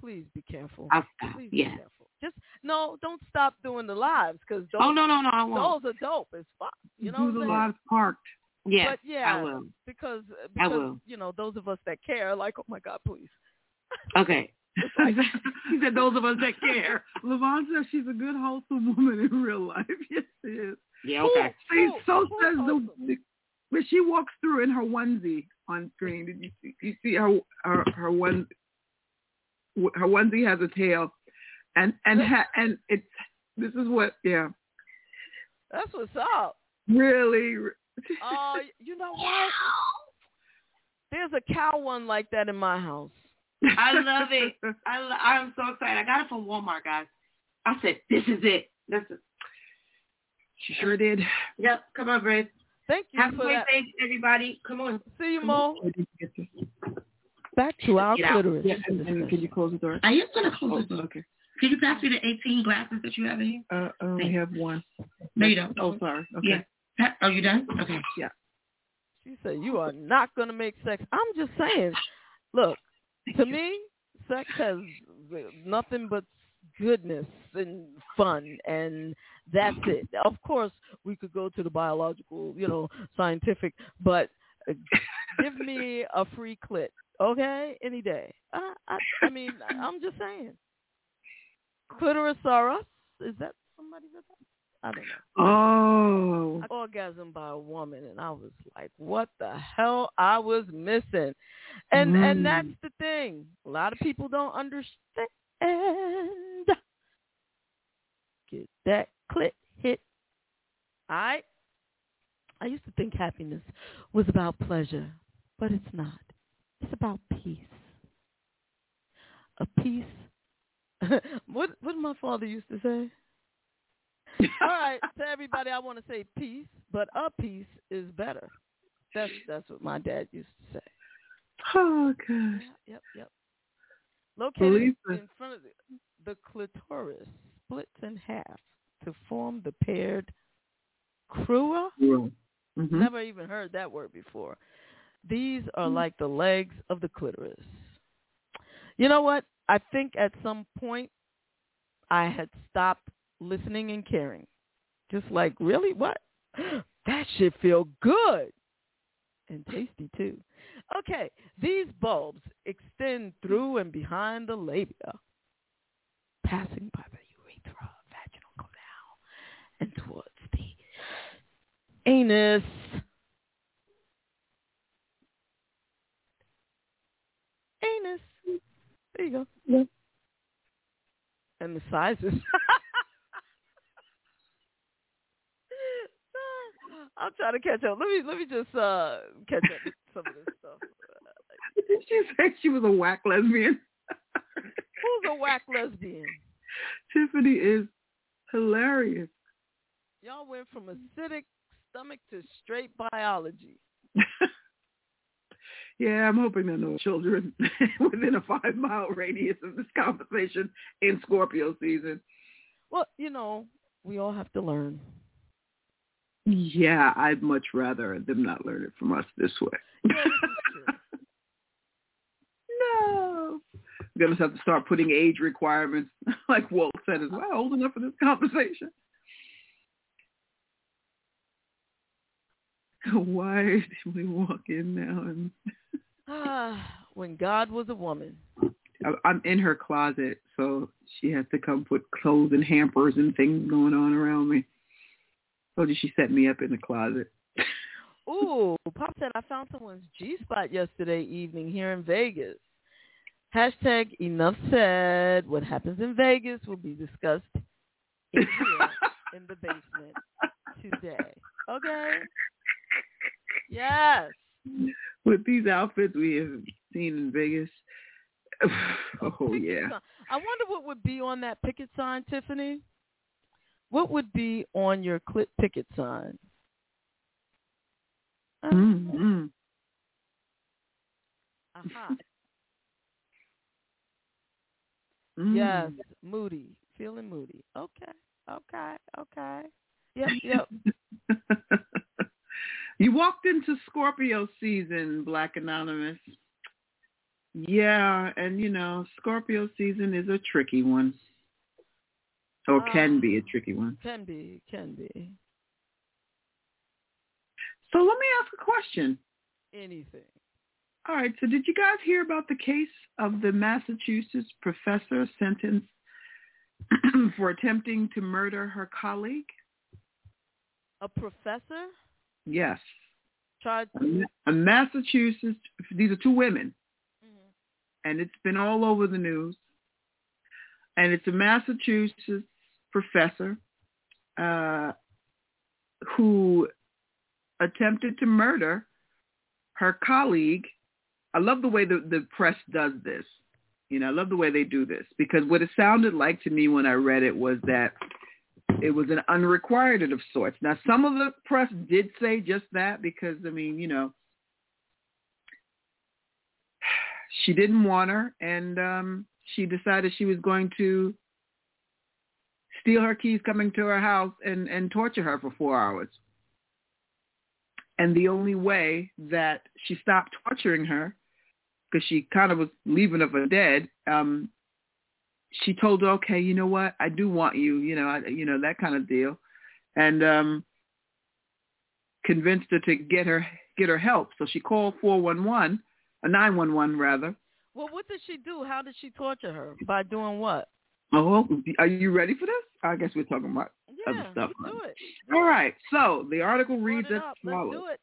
please be careful. I'll stop. Please be careful. Just no, don't stop doing the lives because those Oh, no, no, no, I won't. those are dope as fuck. You know Do what the I'm saying? lives parked. Yeah, but yeah, I will. because uh, I because will. you know those of us that care, are like, oh my god, please. Okay. he said those of us that care. Levon says she's a good, wholesome woman in real life. Yes, she is. Yeah, okay. See, Who- so who's says the, wholesome? the when she walks through in her onesie on screen. Did you see? You see her her her one her onesie has a tail, and and ha, and it's this is what yeah That's what's up. really Oh, you know what? There's a cow one like that in my house. I love it. I lo- I'm so excited. I got it from Walmart, guys. I said, this is it. This is. She sure did. Yep. Come on, Grace. Thank you Have a great that. day, everybody. Come on. See you, Come Mo. on. Back to our Get out. clitoris. Yeah, and, and can you close the door? I am gonna close Oh, the door. okay. Can you pass me the 18 glasses that you have in here? Uh, I only have one. No, you don't. Oh, sorry. Okay. Yeah. Are you done? Okay. Yeah. She said, you are not going to make sex. I'm just saying, look, to me, sex has nothing but goodness and fun, and that's it. Of course, we could go to the biological, you know, scientific, but give me a free clit, okay, any day. I, I, I mean, I'm just saying. Clitorisaurus, is that somebody that? I don't know. Oh. orgasm by a woman and I was like, what the hell I was missing. And and Mm. that's the thing. A lot of people don't understand. Get that clit hit. I I used to think happiness was about pleasure, but it's not. It's about peace. A peace. what what my father used to say? All right, to everybody, I want to say peace, but a peace is better. That's that's what my dad used to say. Oh gosh. Yep, yep. Located Believe in front of the, the clitoris, splits in half to form the paired crura. Mm-hmm. Never even heard that word before. These are like the legs of the clitoris. You know what? I think at some point I had stopped listening and caring. Just like, really? What? That should feel good. And tasty too. Okay, these bulbs extend through and behind the labia, passing by the urethra, vaginal canal, and towards the anus. Anus. There you go. And the sizes. I'm trying to catch up. Let me let me just uh catch up with some of this stuff. Did she say she was a whack lesbian? Who's a whack lesbian? Tiffany is hilarious. Y'all went from acidic stomach to straight biology. Yeah, I'm hoping there are no children within a five mile radius of this conversation in Scorpio season. Well, you know, we all have to learn. Yeah, I'd much rather them not learn it from us this way. no. We're going to have to start putting age requirements, like Walt said, is well old enough for this conversation. Why did we walk in now? And Ah, when God was a woman. I'm in her closet, so she has to come put clothes and hampers and things going on around me. So did she set me up in the closet? Ooh, Pop said I found someone's G spot yesterday evening here in Vegas. Hashtag enough said. What happens in Vegas will be discussed in here in the basement today. Okay? Yes. With these outfits we have seen in Vegas. Oh yeah. I wonder what would be on that picket sign, Tiffany. What would be on your clip picket sign? Mm-hmm. Aha. Mm. Yes, moody, feeling moody. Okay, okay, okay. Yep, yep. You walked into Scorpio season, Black Anonymous. Yeah, and you know, Scorpio season is a tricky one. Or can be a tricky one. Can be, can be. So let me ask a question. Anything. All right, so did you guys hear about the case of the Massachusetts professor sentenced for attempting to murder her colleague? A professor Yes. A A Massachusetts, these are two women, Mm-hmm. and it's been all over the news. And it's a Massachusetts professor uh, who attempted to murder her colleague I love the way the, the press does this. You know, I love the way they do this because what it sounded like to me when I read it was that it was an unrequited of sorts. Now, some of the press did say just that because, I mean, you know, she didn't want her and um, she decided she was going to steal her keys coming to her house and, and torture her for four hours. And the only way that she stopped torturing her, because she kind of was leaving her for dead, um, she told her, okay, you know what? I do want you, you know, I, you know, that kind of deal. And um, convinced her to get her get her help. So she called 411, a 911 rather. Well, what did she do? How did she torture her? By doing what? Oh, are you ready for this? I guess we're talking about yeah, other stuff. let's do it. All right. So the article reads as follows. Let's do it.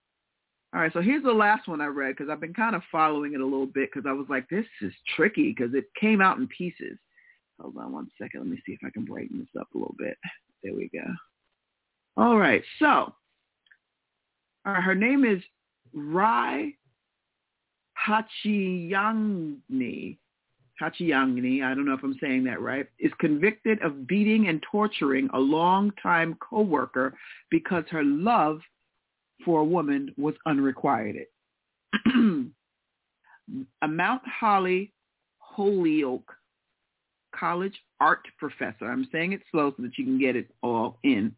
All right, so here's the last one I read because I've been kind of following it a little bit because I was like, this is tricky because it came out in pieces. Hold on one second. Let me see if I can brighten this up a little bit. There we go. All right, so all right, her name is Rai Hachiyangni. Hachiyangni, I don't know if I'm saying that right, is convicted of beating and torturing a longtime coworker because her love for a woman was unrequited. a Mount Holly Holyoke College art professor, I'm saying it slow so that you can get it all in,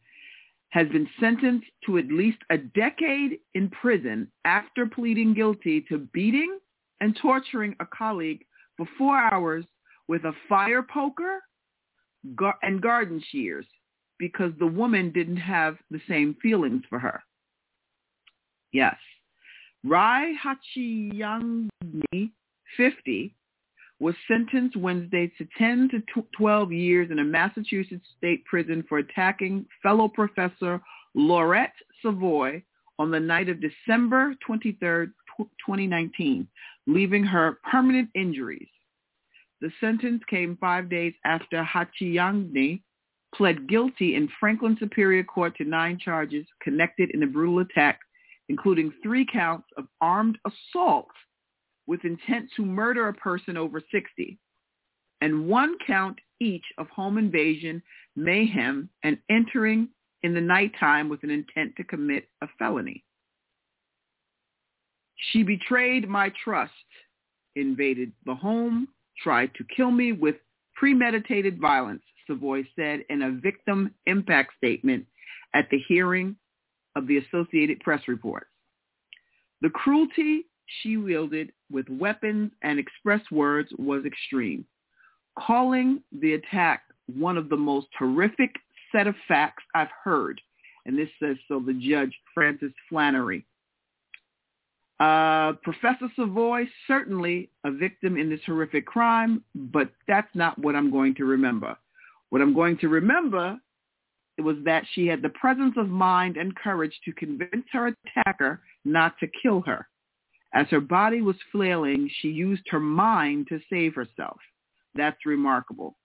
has been sentenced to at least a decade in prison after pleading guilty to beating and torturing a colleague for four hours with a fire poker and garden shears because the woman didn't have the same feelings for her. Yes. Rai Hachiyangni, 50, was sentenced Wednesday to 10 to 12 years in a Massachusetts state prison for attacking fellow professor Lauret Savoy on the night of December 23, 2019, leaving her permanent injuries. The sentence came five days after Hachiyangni pled guilty in Franklin Superior Court to nine charges connected in the brutal attack, including three counts of armed assault with intent to murder a person over 60, and one count each of home invasion, mayhem, and entering in the nighttime with an intent to commit a felony. She betrayed my trust, invaded the home, tried to kill me with premeditated violence, Savoy said in a victim impact statement at the hearing of the Associated Press reports. The cruelty she wielded with weapons and express words was extreme, calling the attack one of the most horrific set of facts I've heard. And this says so the judge, Francis Flannery. Uh, Professor Savoy, certainly a victim in this horrific crime, but that's not what I'm going to remember. What I'm going to remember was that she had the presence of mind and courage to convince her attacker not to kill her. As her body was flailing, she used her mind to save herself. That's remarkable.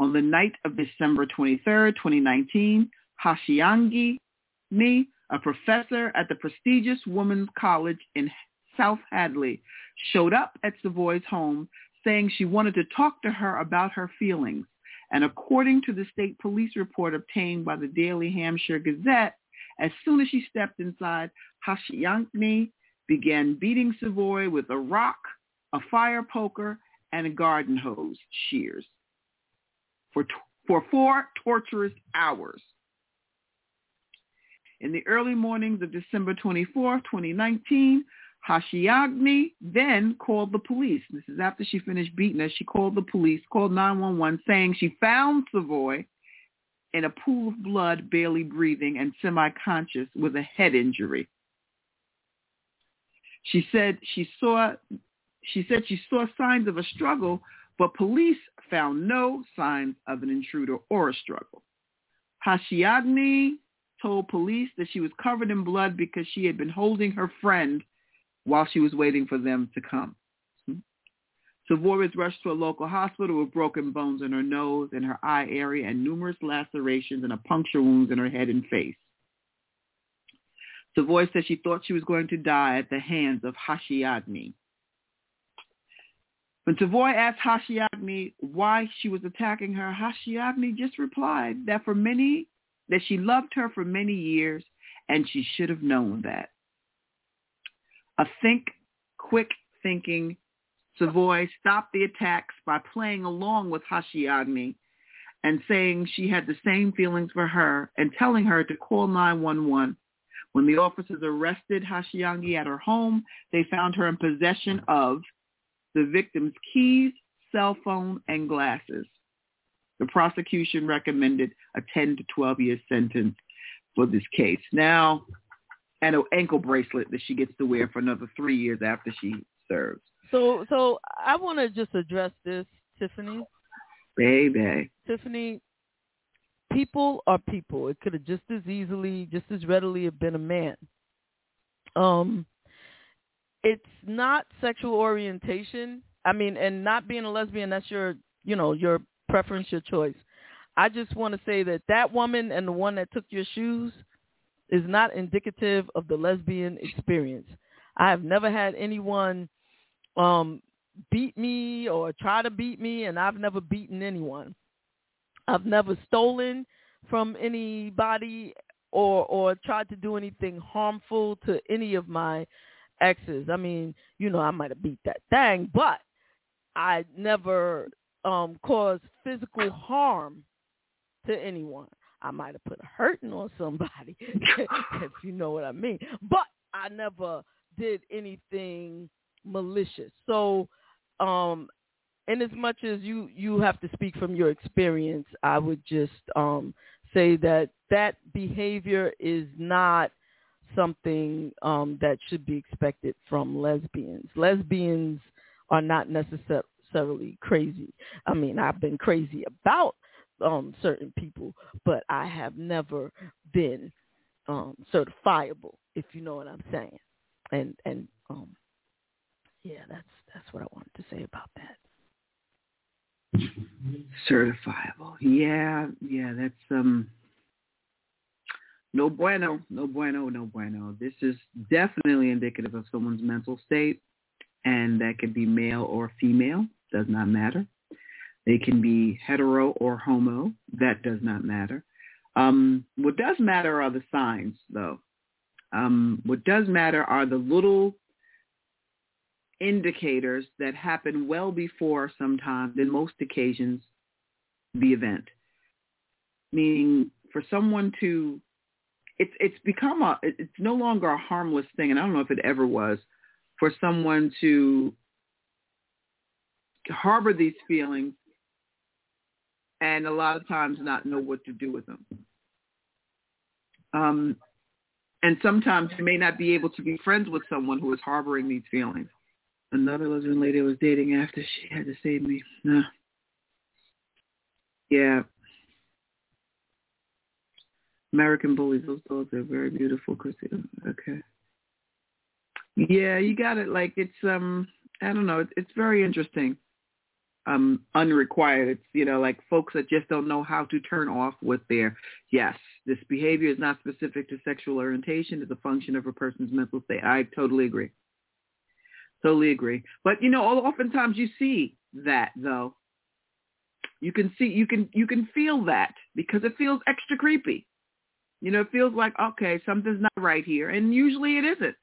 On the night of December 23, 2019, Hashiangi Mi, a professor at the prestigious Women's College in South Hadley, showed up at Savoy's home saying she wanted to talk to her about her feelings. And according to the state police report obtained by the Daily Hampshire Gazette, as soon as she stepped inside, Hashiangi began beating Savoy with a rock, a fire poker, and a garden hose shears for, t- for four torturous hours. In the early mornings of December 24, 2019, Hashiagni then called the police. This is after she finished beating her. She called the police, called 911, saying she found Savoy in a pool of blood, barely breathing and semi-conscious with a head injury. She said she saw she said she saw signs of a struggle, but police found no signs of an intruder or a struggle. Hashiagni told police that she was covered in blood because she had been holding her friend while she was waiting for them to come. Hmm. Savoy was rushed to a local hospital with broken bones in her nose and her eye area and numerous lacerations and a puncture wounds in her head and face. Savoy said she thought she was going to die at the hands of Hashiagni. When Savoy asked Hashiagni why she was attacking her, Hashiagni just replied that for many that she loved her for many years and she should have known that. A think, quick thinking Savoy stopped the attacks by playing along with Hashiagni and saying she had the same feelings for her and telling her to call 911. When the officers arrested Hashiagni at her home, they found her in possession of the victim's keys, cell phone, and glasses. The prosecution recommended a 10 to 12 year sentence for this case. Now, and an ankle bracelet that she gets to wear for another three years after she serves. So, so I want to just address this, Tiffany. Baby. Tiffany, people are people. It could have just as easily, just as readily have been a man. Um, it's not sexual orientation. I mean, and not being a lesbian, that's your, you know, your preference, your choice. I just want to say that that woman and the one that took your shoes is not indicative of the lesbian experience. I have never had anyone um beat me or try to beat me and I've never beaten anyone. I've never stolen from anybody or or tried to do anything harmful to any of my exes. I mean, you know, I might have beat that thing, but I never um caused physical harm to anyone. I might have put a hurting on somebody, if you know what I mean. But I never did anything malicious. So, um, in as much as you you have to speak from your experience, I would just um, say that that behavior is not something um, that should be expected from lesbians. Lesbians are not necessarily crazy. I mean, I've been crazy about um, certain people, but I have never been um, certifiable, if you know what I'm saying. And and um, yeah, that's that's what I wanted to say about that. Certifiable. Yeah, yeah, that's um no bueno, no bueno, no bueno. This is definitely indicative of someone's mental state and that could be male or female, does not matter. They can be hetero or homo. That does not matter. Um, what does matter are the signs, though. Um, what does matter are the little indicators that happen well before sometimes, in most occasions, the event. Meaning for someone to, it's, it's become a, it's no longer a harmless thing, and I don't know if it ever was, for someone to harbor these feelings and a lot of times not know what to do with them. Um, and sometimes you may not be able to be friends with someone who is harboring these feelings. Another lesbian lady I was dating after she had to save me. Uh, yeah. American bullies, those dogs are very beautiful, Christina. Okay. Yeah, you got it. Like it's um I don't know, it's, it's very interesting um, unrequired. It's, you know, like folks that just don't know how to turn off with their, yes, this behavior is not specific to sexual orientation. It's a function of a person's mental state. I totally agree. Totally agree. But, you know, oftentimes you see that, though. You can see, you can, you can feel that because it feels extra creepy. You know, it feels like, okay, something's not right here. And usually it isn't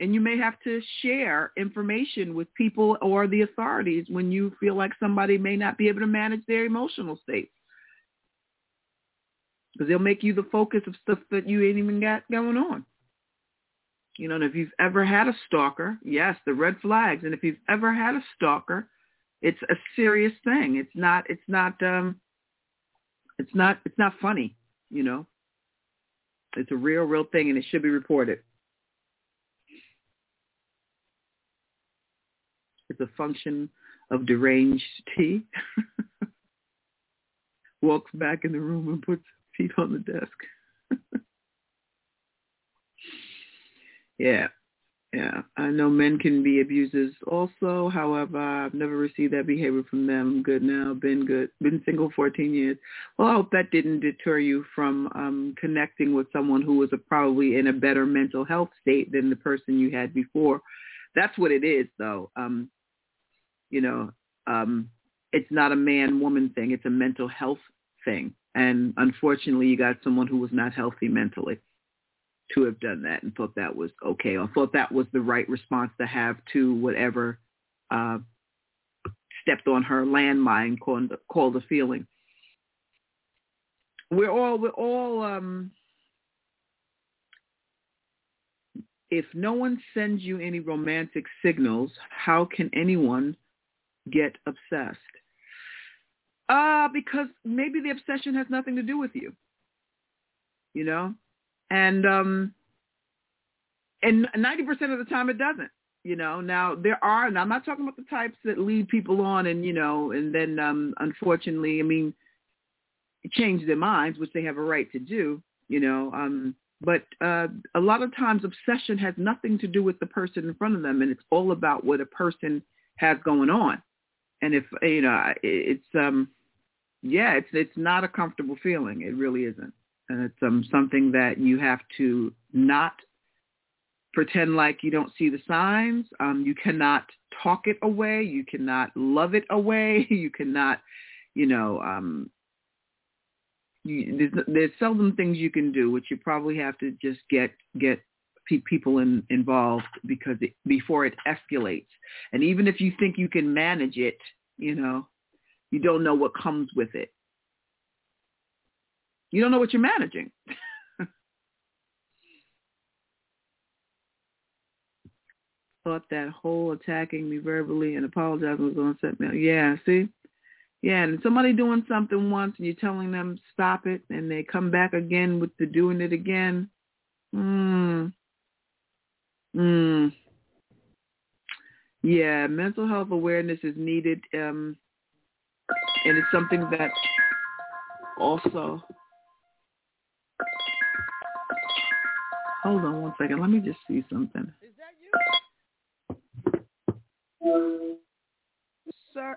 and you may have to share information with people or the authorities when you feel like somebody may not be able to manage their emotional state. Because they'll make you the focus of stuff that you ain't even got going on. You know, and if you've ever had a stalker, yes, the red flags. And if you've ever had a stalker, it's a serious thing. It's not, it's not, um, it's not, it's not funny, you know. It's a real, real thing and it should be reported. It's a function of deranged T. Walks back in the room and puts feet on the desk. yeah. Yeah, I know men can be abusers also. However, I've never received that behavior from them. I'm good now. Been good. Been single 14 years. Well, I hope that didn't deter you from um, connecting with someone who was a, probably in a better mental health state than the person you had before. That's what it is, though. Um, You know, um, it's not a man-woman thing. It's a mental health thing. And unfortunately, you got someone who was not healthy mentally to have done that and thought that was okay or thought that was the right response to have to whatever uh, stepped on her landmine called, called a feeling. We're all, we're all, um, if no one sends you any romantic signals, how can anyone get obsessed? Uh, because maybe the obsession has nothing to do with you. You know? And um and ninety percent of the time it doesn't. You know, now there are and I'm not talking about the types that lead people on and, you know, and then um unfortunately, I mean, change their minds, which they have a right to do, you know, um but uh, a lot of times obsession has nothing to do with the person in front of them and it's all about what a person has going on and if you know it's um yeah it's it's not a comfortable feeling. It really isn't. And it's um something that you have to not pretend like you don't see the signs. Um you cannot talk it away. You cannot love it away. You cannot you know um you, there's, there's seldom things you can do, which you probably have to just get get pe- people in, involved because it, before it escalates. And even if you think you can manage it, you know, you don't know what comes with it. You don't know what you're managing. Thought that whole attacking me verbally and apologizing was to set me. Yeah, see, yeah, and somebody doing something once and you're telling them stop it and they come back again with the doing it again. Mm. Mm. Yeah, mental health awareness is needed. Um, and it's something that also Hold on one second. Let me just see something. Is that you? Sir.